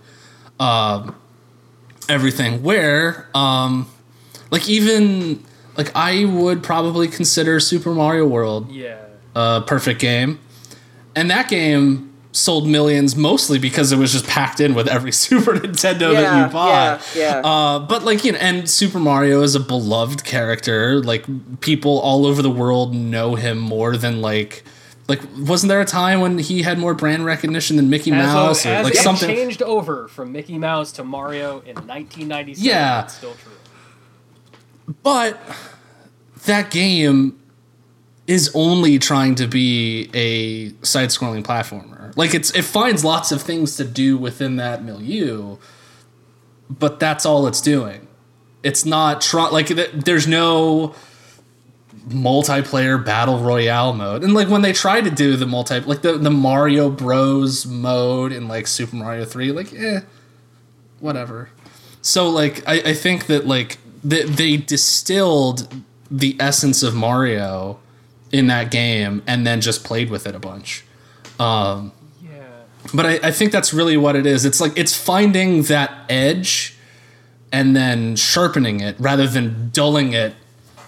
Um, everything. Where, um, like even like I would probably consider Super Mario World Yeah. a perfect game, and that game sold millions mostly because it was just packed in with every Super Nintendo that you bought. yeah, yeah. Uh, but like you know, and Super Mario is a beloved character. Like people all over the world know him more than like. Like, wasn't there a time when he had more brand recognition than Mickey As, Mouse of, or as like it something? changed over from Mickey Mouse to Mario in 1997, Yeah. it's still true. But that game is only trying to be a side-scrolling platformer. Like it's it finds lots of things to do within that milieu, but that's all it's doing. It's not like th- there's no multiplayer battle royale mode. And like when they try to do the multi like the the Mario Bros mode in like Super Mario 3 like eh whatever. So like I, I think that like they, they distilled the essence of Mario in that game and then just played with it a bunch. Um, Yeah. but I, I think that's really what it is. It's like it's finding that edge and then sharpening it rather than dulling it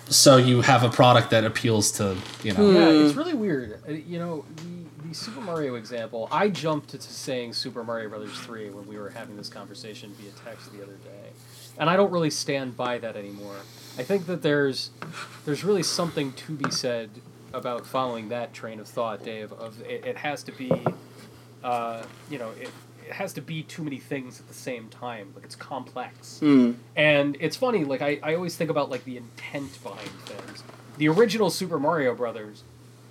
so you have a product that appeals to, you know. Yeah, Hmm. it's really weird. Uh, You know, the, the Super Mario example, I jumped to saying Super Mario Brothers 3 when we were having this conversation via text the other day. And I don't really stand by that anymore. I think that there's there's really something to be said about following that train of thought, Dave, of it, it has to be uh, you know, it, it has to be too many things at the same time. Like it's complex. And it's funny, like I, I always think about like the intent behind things. The original Super Mario Brothers,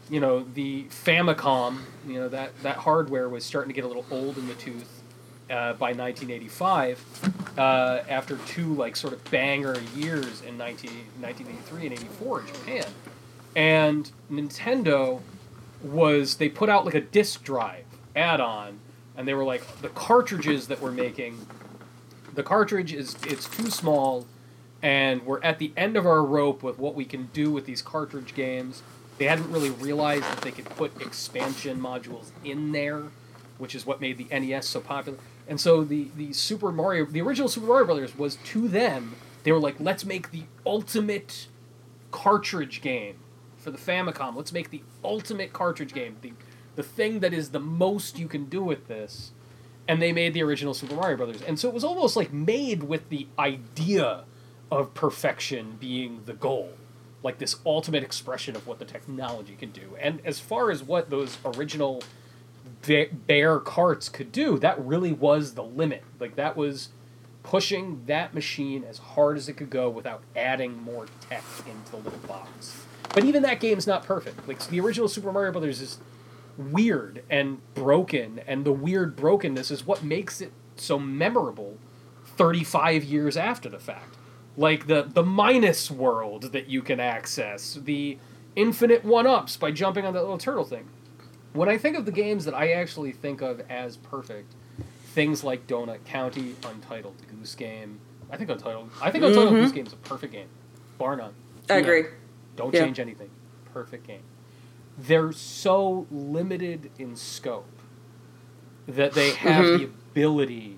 you know, the Famicom, you know, that, that hardware was starting to get a little old in the tooth uh, by 1985, uh, after two like sort of banger years in 19, 1983 and 84 in Japan. And Nintendo was they put out like a disk drive add-on and they were like the cartridges that we're making the cartridge is it's too small and we're at the end of our rope with what we can do with these cartridge games. They hadn't really realized that they could put expansion modules in there which is what made the nes so popular. And so the, the super mario the original super mario brothers was to them they were like let's make the ultimate cartridge game for the famicom let's make the ultimate cartridge game the, the thing that is the most you can do with this and they made the original Super Mario Brothers. And so it was almost like made with the idea of perfection being the goal, like this ultimate expression of what the technology can do. And as far as what those original bare carts could do, that really was the limit. Like that was pushing that machine as hard as it could go without adding more tech into the little box. But even that game's not perfect. Like the original Super Mario Brothers is weird and broken, and the weird brokenness is what makes it so memorable 35 years after the fact. Like the, the minus world that you can access, the infinite one ups by jumping on that little turtle thing. When I think of the games that I actually think of as perfect, things like Donut County, Untitled Goose Game, I think Untitled, I think Untitled Goose mm-hmm. Game is a perfect game, bar none. I agree. Don't Yeah. change anything. Perfect game. They're so limited in scope that they have Mm-hmm. the ability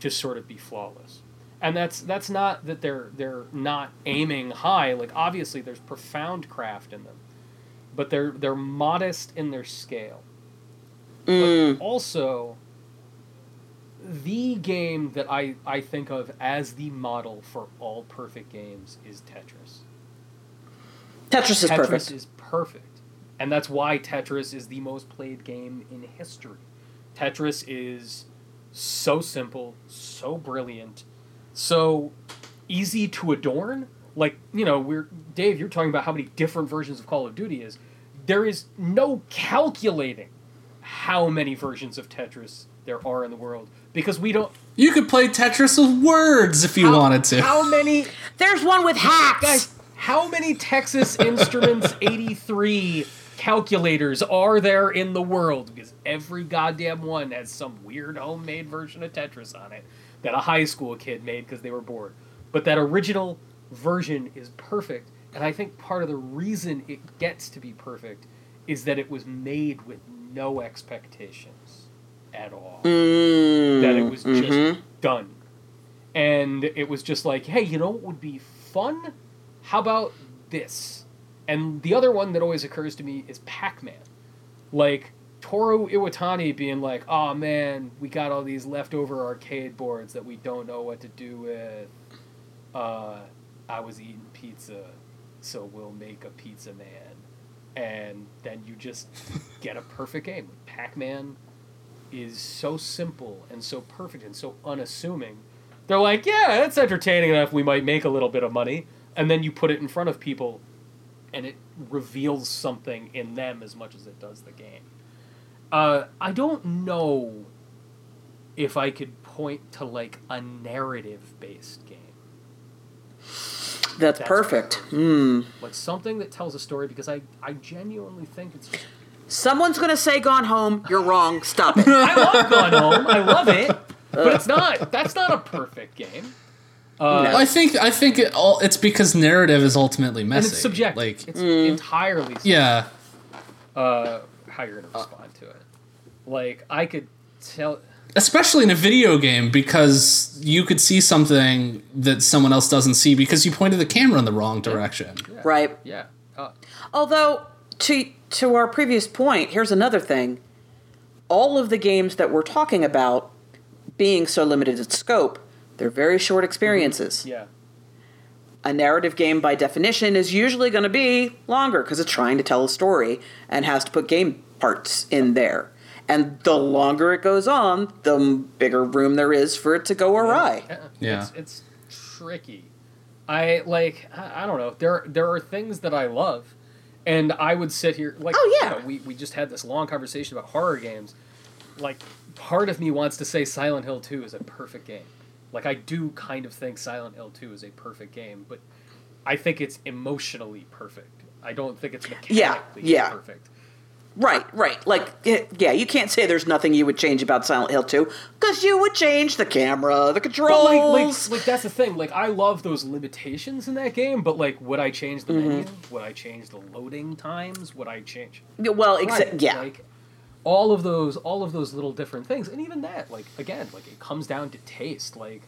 to sort of be flawless. And that's that's not that they're they're not aiming high. Like obviously there's profound craft in them. But they're they're modest in their scale. Mm. But also the game that I, I think of as the model for all perfect games is Tetris. Tetris is Tetris perfect. is perfect. And that's why Tetris is the most played game in history. Tetris is so simple, so brilliant, so easy to adorn. Like, you know, we're Dave, you're talking about how many different versions of Call of Duty is. There is no calculating how many versions of Tetris there are in the world because we don't You could play Tetris with words if you how- wanted to. How many There's one with hats. Guys, how many Texas Instruments 83 calculators are there in the world? Because every goddamn one has some weird homemade version of Tetris on it that a high school kid made because they were bored. But that original version is perfect. And I think part of the reason it gets to be perfect is that it was made with no expectations at all. Mm, That it was just mhm. done. and it was just like, hey, you know what would be fun? How about this? And the other one that always occurs to me is Pac Man. Like, Toru Iwatani being like, oh man, we got all these leftover arcade boards that we don't know what to do with. Uh, I was eating pizza, so we'll make a pizza man. And then you just get a perfect game. Pac Man is so simple and so perfect and so unassuming. They're like, yeah, it's entertaining enough. We might make a little bit of money. And then you put it in front of people, and it reveals something in them as much as it does the game. Uh, I don't know if I could point to like a narrative based game. That's, That's perfect. perfect. Hmm. Like something that tells a story because I, I genuinely think it's just Someone's gonna say "Gone Home." You're wrong. Stop it. I love Gone Home. I love it, but it's not. That's not a perfect game. Uh, No. I think I think it all it's because narrative is ultimately messy. and it's subjective. Like it's entirely subjective, yeah, uh, how you're gonna respond to it. Like I could tell. especially in a video game because you could see something that someone else doesn't see because you pointed the camera in the wrong direction. Right. Yeah. Uh, Although to to our previous point, here's another thing. All of the games that we're talking about being so limited in scope, they're very short mm-hmm. experiences. yeah. A narrative game by definition is usually going to be longer because it's trying to tell a story and has to put game parts in there. And the longer it goes on, the bigger room there is for it to go awry. Uh, yeah. Yeah. It's, it's tricky. I like. I, I don't know. There there are things that I love, and I would sit here like. Oh, yeah. you know, we we just had this long conversation about horror games. Like, part of me wants to say Silent Hill Two is a perfect game. Like, I do kind of think Silent Hill Two is a perfect game, but I think it's emotionally perfect. I don't think it's mechanically yeah. perfect. Right, right. Like, eh, yeah, you can't say there's nothing you would change about Silent Hill 2 because you would change the camera, the controls. like, like, like that's the thing. Like, I love those limitations in that game. But like, would I change the mm-hmm. menu? Would I change the loading times? Would I change? well, exa- Right, yeah. Like, all of those, all of those little different things, and even that, like, again, like it comes down to taste. Like,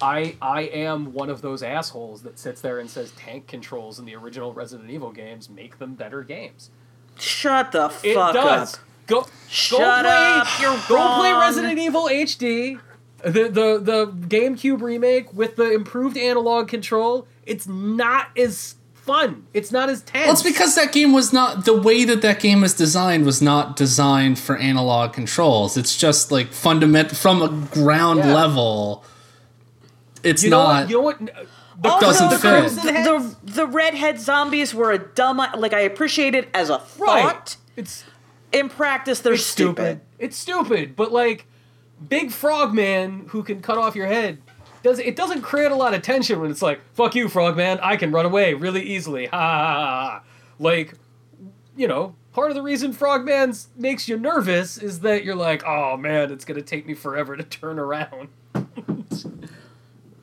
I, I am one of those assholes that sits there and says tank controls in the original Resident Evil games make them better games. Shut the It fuck does. up. Go, Shut go play, up, you're Go play. Resident Evil HD, the the the GameCube remake with the improved analog control. It's not as fun. It's not as tense. Well, it's because that game was not the way that that game was designed was not designed for analog controls. It's just like fundament from a ground Yeah. level. It's you know not. what, you know what. The, Also, doesn't the, fit. Crimson The, Heads- the, the redhead zombies were a dumb. Like I appreciate it as a right. thought. It's In practice, they're it's stupid. stupid. It's stupid, but like Big Frog Man who can cut off your head does it doesn't create a lot of tension when it's like fuck you Frogman, I can run away really easily. Ha ha ha. ha. Like you know, part of the reason Frogman makes you nervous is that you're like, "Oh man, it's going to take me forever to turn around."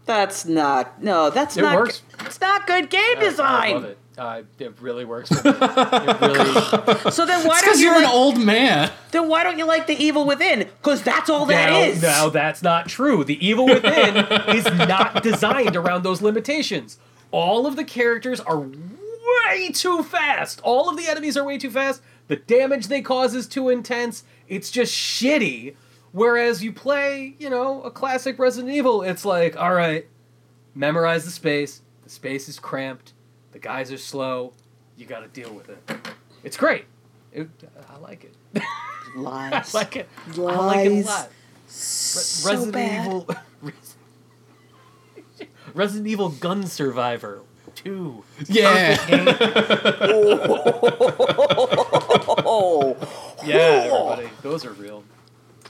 That's not. No, that's It not. works. It's not good game I design. Love it. Uh, it really works for me. It really So then why don't because you you're an like, old man. then why don't you like the evil within? Because that's all that now, is. now that's not true. The evil within is not designed around those limitations. All of the characters are way too fast. All of the enemies are way too fast. The damage they cause is too intense. It's just shitty. Whereas you play, you know, a classic Resident Evil, it's like, all right, memorize the space. The space is cramped. The guys are slow. You got to deal with it. It's great. It, I like it. I Lies. like it. I like it a Lies. lot. Re- so Resident bad. Evil. Resident Evil Gun Survivor 2. Yeah. Oh. Yeah, everybody. Those are real.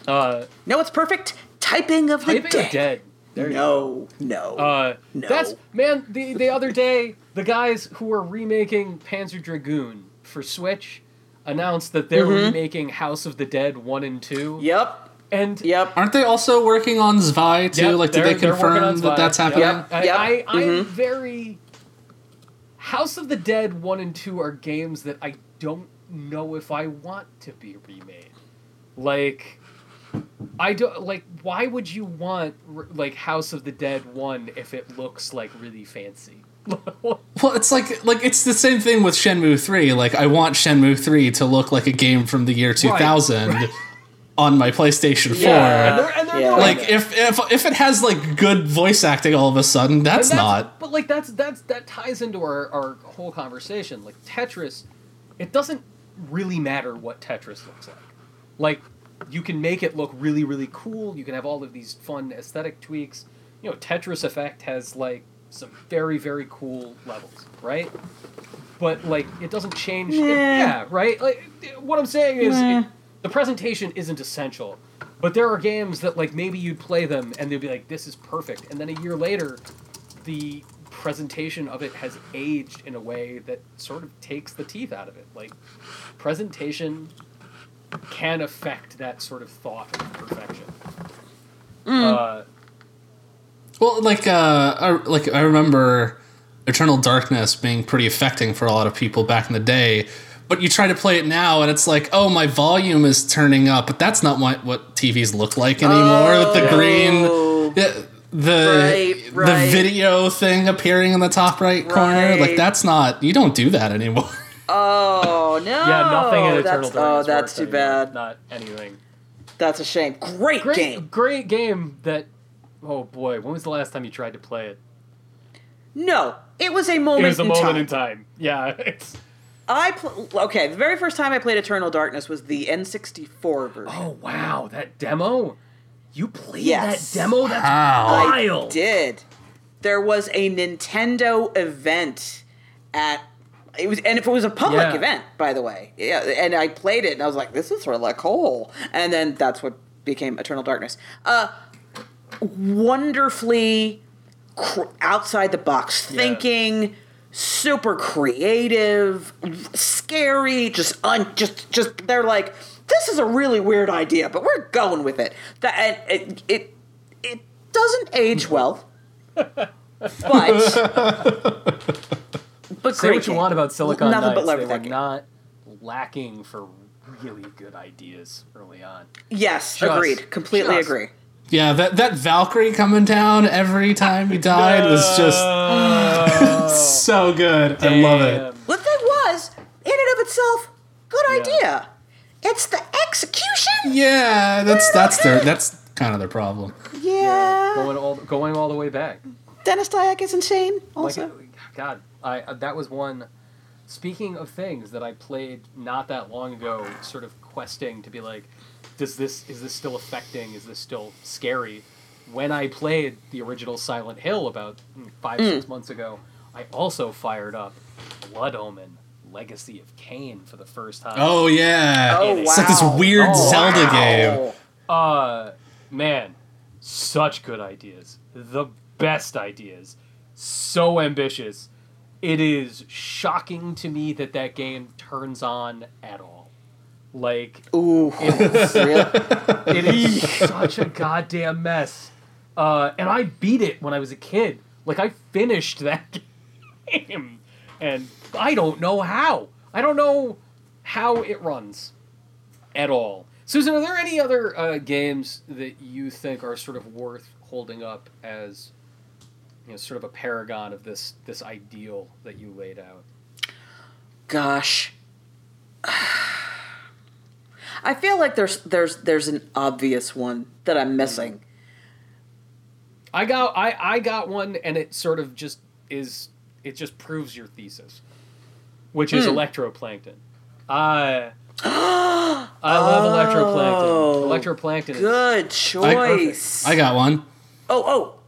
Uh, No, it's perfect. Typing of the Typing dead. of Dead. There you No, no. Uh, No. That's, man, the, the other day, the guys who were remaking Panzer Dragoon for Switch announced that they're remaking House of the Dead 1 and 2. yep. And Yep. Aren't they also working on Zwei too? Yep, like, did they're- they they're working on confirm that that's happening? Yep. I, Yep. I, I'm Mhm. very. House of the Dead 1 and 2 are games that I don't know if I want to be remade. Like, I don't like. Why would you want like House of the Dead one if it looks like really fancy? Well, it's like like it's the same thing with Shenmue 3. Like I want Shenmue 3 to look like a game from the year 2000 on my PlayStation 4. Yeah. and they're, and they're Yeah. Like if if if it has like good voice acting all of a sudden, that's, And not. But like that's that's that ties into our our whole conversation. Like Tetris, it doesn't really matter what Tetris looks like. Like you can make it look really really cool. You can have all of these fun aesthetic tweaks. You know, Tetris Effect has like some very very cool levels, right? But like it doesn't change. it- yeah, right. Like what I'm saying is. It, the presentation isn't essential, but there are games that like maybe you'd play them and they'd be like, "This is perfect," and then a year later, the presentation of it has aged in a way that sort of takes the teeth out of it. Like presentation can affect that sort of thought of perfection. Uh, Well, like uh, I, like I remember Eternal Darkness being pretty affecting for a lot of people back in the day. But you try to play it now, and it's like, oh, my volume is turning up, but that's not what what TVs look like anymore. with the Oh. green, the the, Right, the right. video thing appearing in the top right, corner, like that's not. You don't do that anymore. Oh no! yeah, nothing in Eternal that's, Darkness. Oh, that's too anymore. bad. Not anything. That's a shame. Great, Great game. great game. That. Oh boy, when was the last time you tried to play it? No, it was a moment It was a in moment time. in time. Yeah, it's. I pl- okay. The very first time I played Eternal Darkness was the N64 version. Oh wow, that demo! You played Yes. that demo? That's Wow. I did. There was a Nintendo event at it was, and if it was a public Yeah. event, by the way, yeah. And I played it, and I was like, "This is really cool." And then that's what became Eternal Darkness. Uh, wonderfully cr- outside the box Yeah. thinking, super creative, scary, just un, just just they're like, this is a really weird idea, but we're going with it. That and it it, it doesn't age well, but but Say great what you want about Silicon Nothing Knights, love they were not lacking for really good ideas early on. Yes, Just- agreed. Completely just- agree. yeah, that that Valkyrie coming down every time he died was just so good. I love it. Damn. The thing was, in and of itself, good Yeah. idea. It's the execution. Yeah, that's that's their that's kind of their problem. Yeah. Going all going all the way back. Denis Dyack is insane. Like, Also, God, I uh, that was one. Speaking of things that I played not that long ago, sort of questing to be like, does this is this still affecting? Is this still scary? When I played the original Silent Hill about mm, five six months ago, I also fired up Blood Omen: Legacy of Kain for the first time. Oh yeah, Oh, wow. it's like this weird Oh, Zelda Wow. game. Uh, man, such good ideas. The best ideas. So ambitious. It is shocking to me that that game turns on at all. Like, Ooh, it's, it is such a goddamn mess. Uh, and I beat it when I was a kid. Like, I finished that game. And I don't know how. I don't know how it runs at all. Susan, are there any other uh, games that you think are sort of worth holding up as, you know, sort of a paragon of this this ideal that you laid out? Gosh. I feel like there's there's there's an obvious one that I'm missing. I got I I got one, and it sort of just is it just proves your thesis, which is hmm. electroplankton. I I love Oh, electroplankton. Electroplankton Good choice. I got one. oh oh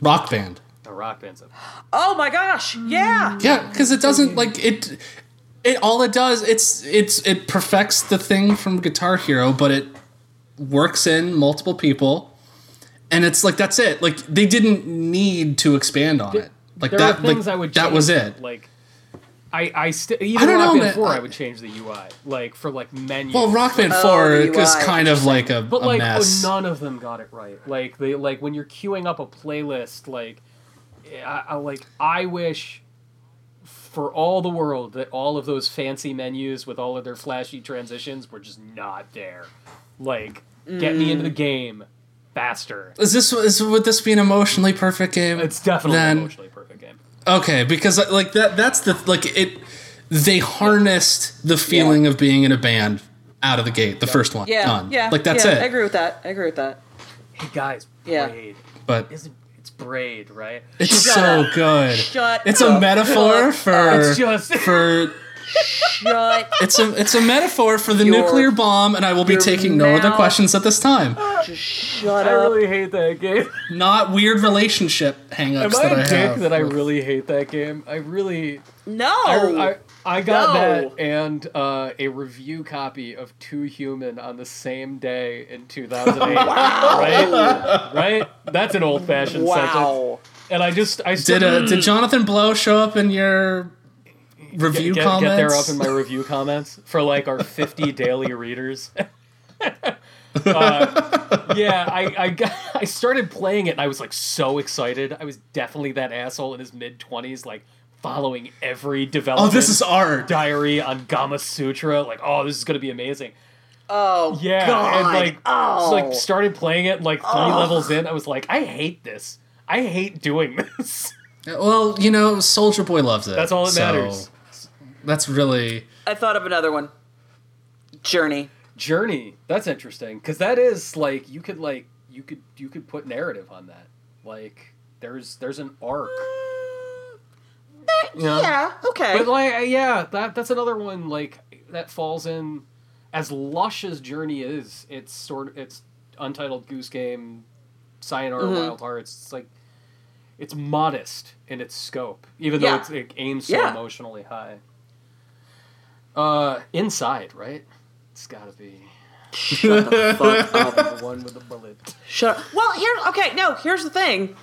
Rock Band. a rock band. stuff. oh my gosh! Yeah. Yeah, because it doesn't like it. It all it does it's it's it perfects the thing from Guitar Hero, but it works in multiple people, and it's like that's it. Like they didn't need to expand on it. Like There that. are things like, I would. that was it. Like, I I still I even don't know, Band man. Four, I, I- would change the UI. Like for like menus. Well, Rock Band Oh, Four is kind of like a, But a like oh, mess. oh, none of them got it right. Like they like when you're queuing up a playlist, like I, I like I wish for all the world that all of those fancy menus with all of their flashy transitions were just not there. Like Get me into the game faster. Is this is would this be an emotionally perfect game? It's definitely Then- emotionally perfect game. Okay, because uh, like that that's the like it they harnessed the feeling of being in a band out of the gate, the first one. Yeah, Done. yeah. Like that's yeah, it. I agree with that. I agree with that. Hey guys, Yeah. Braid. But Isn't it's Braid, right? it's Shut so up. good. Shut it's a up. metaphor for It's just for Shut. it's a it's a metaphor for the Your- nuclear bomb and I will be your taking no other questions at this time. Just shut I up. really hate that game. Not weird relationship hangups Am I that a I dick have. that I really hate that game? I really no. I, I, I got No. that and uh, a review copy of Too Human on the same day in 2008. Right? Right? That's an old fashioned sentence. wow. And I just I still Did uh, did Jonathan Blow show up in your review get, comments? get there up in my review comments for like our 50 daily readers. uh, yeah, I I, got, I started playing it and I was like so excited. I was definitely that asshole in his mid 20s, like following every development. oh, this is art. diary on Gamasutra. Like, oh, this is gonna be amazing. Oh Yeah, God. and like, oh. so, like started playing it like three levels in. I was like, I hate this. I hate doing this. Well, you know, Soldier Boy loves it. That's all that so matters. That's really I thought of another one. Journey. Journey. That's interesting because that is like you could like you could you could put narrative on that. Like there's there's an arc. Yeah. Yeah. Okay. But like yeah, that that's another one like that falls in as lush as Journey is. It's sort of it's Untitled Goose Game, Sayonara Mhm. Wild Hearts. It's like it's modest in its scope, even though Yeah. it's, it aims so Yeah. emotionally high. Uh, inside, right? It's gotta be Shut the fuck up. the one with the bullet. Shut up. Well, here. Okay. No. Here's the thing.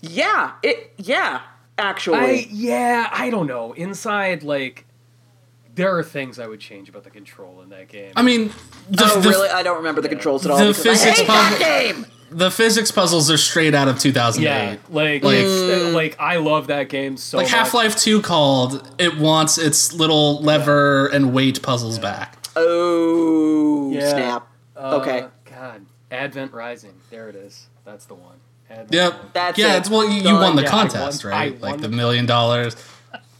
Yeah. It. Yeah. Actually. I yeah, I don't know. Inside, like, there are things I would change about the control in that game. I mean, the, oh, the, really? I don't remember the controls at all. the because I physics hate that game. The physics puzzles are straight out of 2008. yeah, like, Like- it's- like I love that game so Like. Half Life 2 called, it wants its little lever and weight puzzles back. Oh Yeah. snap. Uh, okay. God, Advent Rising. There it is. That's the one. Advent Yep. Rising. That's yeah, it. it's well, you, you won the Yeah, contest, won- right? I like the the- million dollars.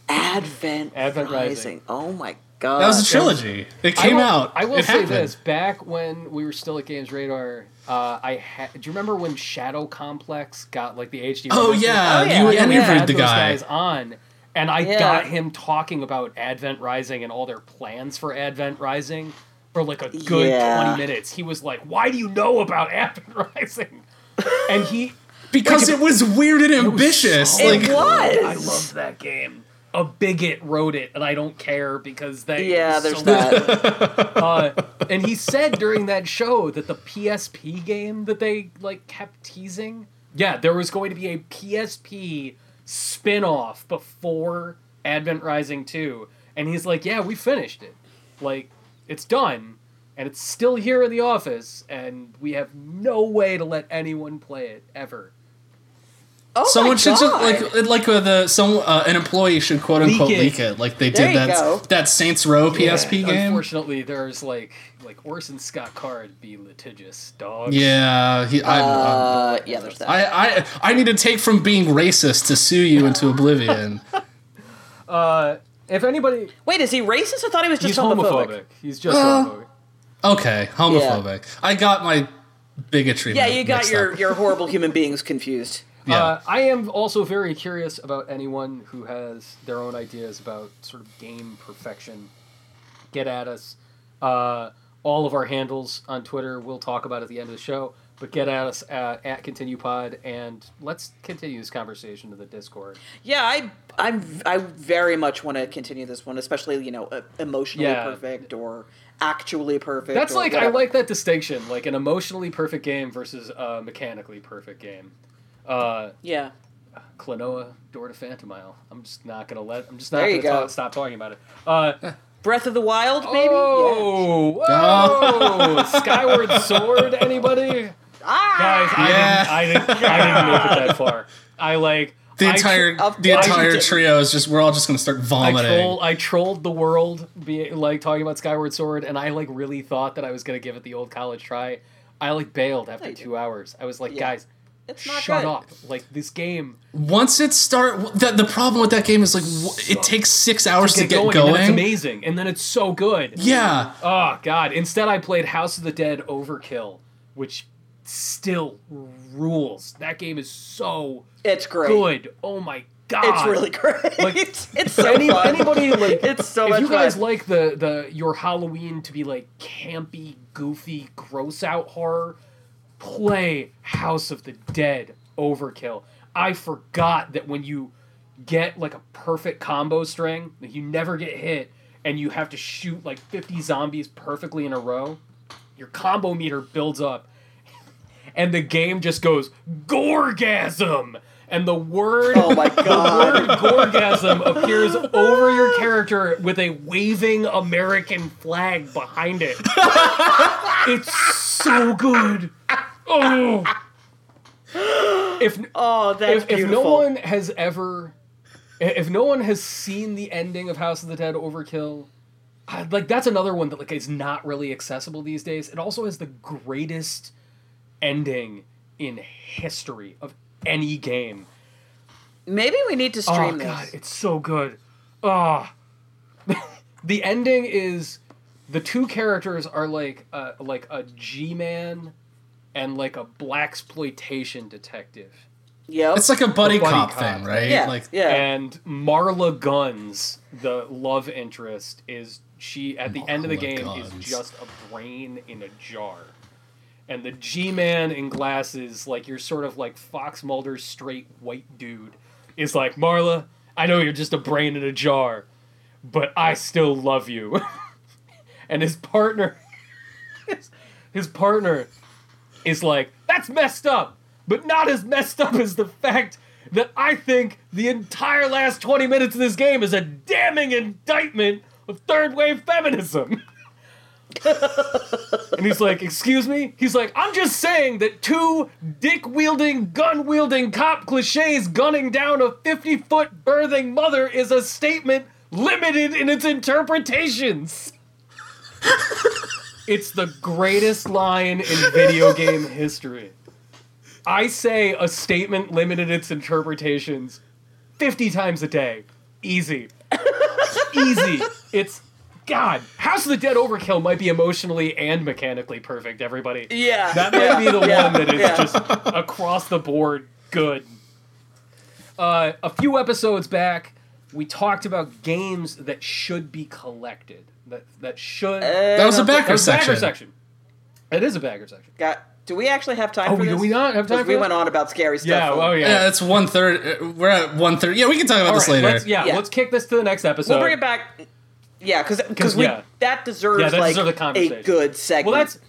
Advent, Advent Rising. Rising. Oh my god. That was a trilogy. It I came will, out. I will It say happened. this: back when we were still at Games Radar, uh, I had. Do you remember when Shadow Complex got like the HD? Oh remaster? yeah, Oh, yeah. you Yeah, interviewed had the guy. guys on, and I Yeah. got him talking about Advent Rising and all their plans for Advent Rising for like a good Yeah. twenty minutes. He was like, "Why do you know about Advent Rising?" And he Because Like, it was weird and it was ambitious. so like It was. I loved that game. A bigot wrote it, and I don't care because they. Yeah, there's so that. uh, and he said during that show that the PSP game that they like kept teasing, yeah, there was going to be a PSP spin-off before Advent Rising 2. And he's like, "Yeah, we finished it. Like it's done and it's still here in the office and we have no way to let anyone play it ever." Oh Someone my should just God. like like uh, the some uh, an employee should quote unquote Leak it. leak it like they There did you that go. that Saints Row PSP Yeah, game. Unfortunately, there's like like Orson Scott Card be litigious, dog. Yeah, he, I, Uh, yeah, there's that. I, I I need to take from being racist to sue you into oblivion. Uh, if anybody, Wait, is he racist? I thought he was just he's homophobic. He's just Uh, homophobic. Okay, homophobic. I got my bigotry. Yeah, you got mixed your up. your horrible human beings confused. Yeah. Uh, I am also very curious about anyone who has their own ideas about sort of game perfection. Get at us. Uh, all of our handles on Twitter we'll talk about at the end of the show, but get at us at, at ContinuePod and let's continue this conversation to the Discord. Yeah, I I'm I very much want to continue this one, especially you know uh, emotionally Yeah. perfect or actually perfect. That's or like I like that distinction, like an emotionally perfect game versus a mechanically perfect game. Uh, Yeah. Klonoa, Door to Phantomile. I'm just not gonna let. I'm just not There gonna go. talk, stop talking about it. Uh, Breath of the Wild, maybe. Oh, whoa! Skyward Sword, anybody? Ah! Guys, I, didn't, I, didn't, I didn't make it that far. I like. The entire tr- the entire did- trio is just we're all just gonna start I vomiting. troll, I trolled the world, be like talking about Skyward Sword, and I like really thought that I was gonna give it the old college try. I like bailed after two hours. I was like, Yeah. guys, It's not shut good. up! Like this game Once it start, the, the problem with that game is like w- it takes six hours to get get going, going. and it's amazing, and then it's so good. Yeah, Oh god! Instead, I played House of the Dead Overkill, which still rules. That game is so It's great. good. Oh my god! It's really great. Like, it's so Any, fun. anybody like It's so if much you guys fun. like the the your Halloween to be like campy, goofy, gross out horror, play House of the Dead Overkill. I forgot that when you get like a perfect combo string, that you never get hit, and you have to shoot like fifty zombies perfectly in a row, your combo meter builds up, and the game just goes gorgasm, and the word oh my the god. word gorgasm appears over your character with a waving American flag behind it. it's so good. Oh. If Oh, that's if, if no one has ever if no one has seen the ending of House of the Dead Overkill, I, like that's another one that like is not really accessible these days. It also has the greatest ending in history of any game. Maybe we need to stream oh this. god, it's so good. Ah, the ending is the two characters are like uh, like a G man and like a blaxploitation detective, Yep. it's like a buddy, buddy cop, cop. thing, right? yeah. Like yeah. and Varla Guns, the love interest, is she at the end of the game Guns. is just a brain in a jar. And the G Man in glasses, like you're sort of like Fox Mulder's straight white dude, is like, Varla, I know you're just a brain in a jar, but I still love you. and his partner his, his partner is like, that's messed up, but not as messed up as the fact that I think the entire last 20 minutes of this game is a damning indictment of third wave feminism. and he's like, Excuse me? He's like, I'm just saying that two dick wielding, gun wielding cop cliches gunning down a 50 foot birthing mother is a statement limited in its interpretations. it's the greatest line in video game history. I say a statement limited its interpretations 50 times a day. Easy. Easy. It's God. House of the Dead Overkill might be emotionally and mechanically perfect, everybody. yeah. That might be the yeah, one that is yeah. just across the board good. Uh, a few episodes back, we talked about games that should be collected. That that should. Eh, that was a that backer was section. bagger section. It is a bagger section. Got, do we actually have time Oh, for do this? we not have time 'Cause for we this? went on about scary stuff. Yeah. for- Oh yeah. Yeah, it's one third. Uh, we're at one third. Yeah, we can talk about All this right, later. let's, yeah, Yeah. let's kick this to the next episode. We'll bring it back. Yeah, because because we yeah. that deserves Yeah, that like deserves a a good segment. Well, that's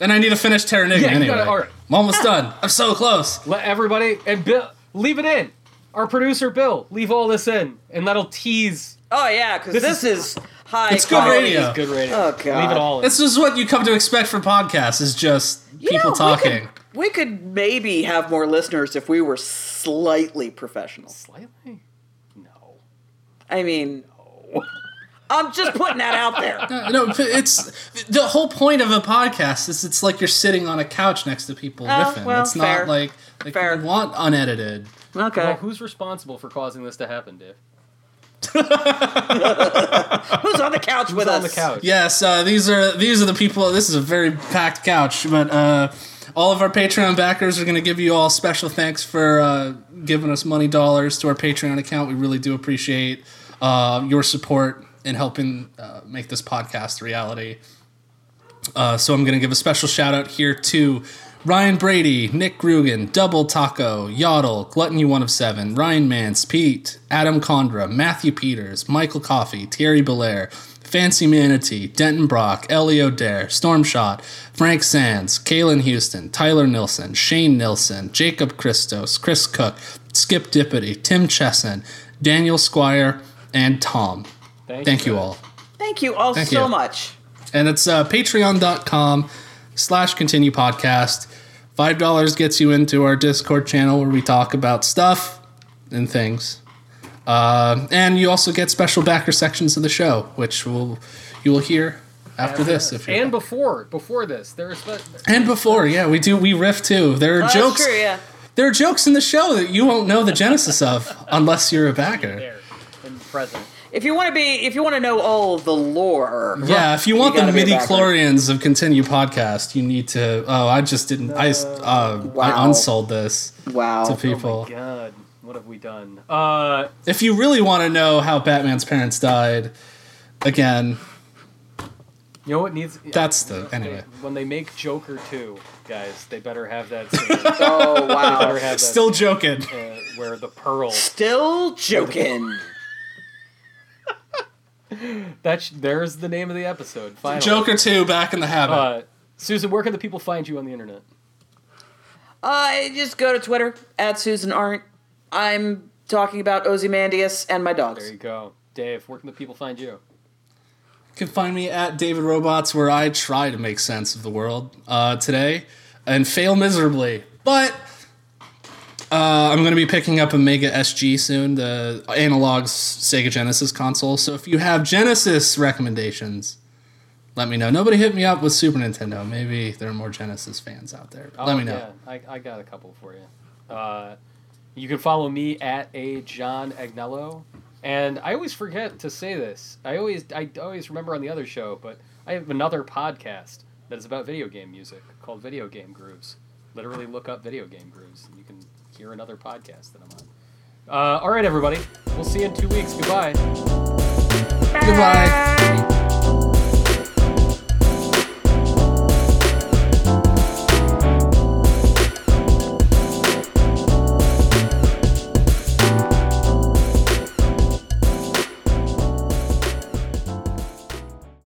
And I need to finish Terranigma Yeah, anyway. gotta- all right. I'm almost done. I'm so close. let everybody and Bill leave it in. Our producer Bill, leave all this in, and that'll tease. oh yeah, because This this, is- is, high. It's good quality. radio. Good radio. Oh, God. Leave it all in. This is what you come to expect from podcasts. Is just You people know, we talking. could- We could, maybe have more listeners if we were slightly professional. Slightly. No. I mean, No. I'm just putting that out there. Uh, no, it's the whole point of a podcast is it's like you're sitting on a couch next to people Oh, riffing. well, it's fair. not like like Fair. you want unedited. Okay. Well, who's responsible for causing this to happen, Dave? Who's on the couch Who's with on us? the couch? Yes, uh, these are these are the people. This is a very packed couch, but uh, all of our Patreon backers are going to give you all special thanks for uh, giving us money dollars to our Patreon account. We really do appreciate uh, your support in helping uh, make this podcast a reality. Uh, so I'm going to give a special shout out here to Ryan Brady, Nick Grugan, Double Taco, Yodel, Gluttony One of Seven, Ryan Mance, Pete, Adam Condra, Matthew Peters, Michael Coffey, Thierry Belair, Fancy Manatee, Denton Brock, Elio Dare, Stormshot, Frank Sands, Kalen Houston, Tyler Nilsson, Shane Nilsson, Jacob Christos, Chris Cook, Skip Dippity, Tim Chesson, Daniel Squire, and Tom. Thank you sir. all. Thank you all Thank so you. much. And it's uh, patreon.com slash continue podcast. $5 gets you into our Discord channel where we talk about stuff. and things. Uh, and you also get special backer sections of the show, which will you will hear after this. If you're and before before this, there's the, and before, yeah, we do we riff too. There are Oh, jokes. That's true, yeah. There are jokes in the show that you won't know the genesis of unless you're a backer. there in present. If you want to be, if you want to know all the lore, Yeah, if you want the gotta midi chlorians of Continue Podcast, you need to. Oh, I just didn't. I uh, Wow. I unsold this wow. to people. Oh my god, what have we done? Uh, if you really want to know how Batman's parents died, again, you know what needs? that's the anyway. When they make Joker 2, guys, they better have that scene. Oh better wow. have that Still joking. uh, where the pearl. Still joking. That's there's the name of the episode. Finally. Joker two, back in the habit. Uh, Susan, where can the people find you on the internet? Uh, just go to Twitter at Susan Arendt. I'm talking about Ozymandias and my dogs. There you go, Dave. Where can the people find you? You can find me at David Robots, where I try to make sense of the world uh, today and fail miserably. But uh, I'm going to be picking up a Mega SG soon, the analog Sega Genesis console. So if you have Genesis recommendations, let me know. Nobody hit me up with Super Nintendo. Maybe there are more Genesis fans out there. Let Oh, me know. Yeah, I, I got a couple for you. Uh, you can follow me at a John Agnello, and I always forget to say this. I always I always remember on the other show, but I have another podcast that is about video game music called Video Game Grooves. Literally, look up Video Game Grooves, and you can hear another podcast that I'm on. Uh, all right, everybody. We'll see you in two weeks. Goodbye. Goodbye.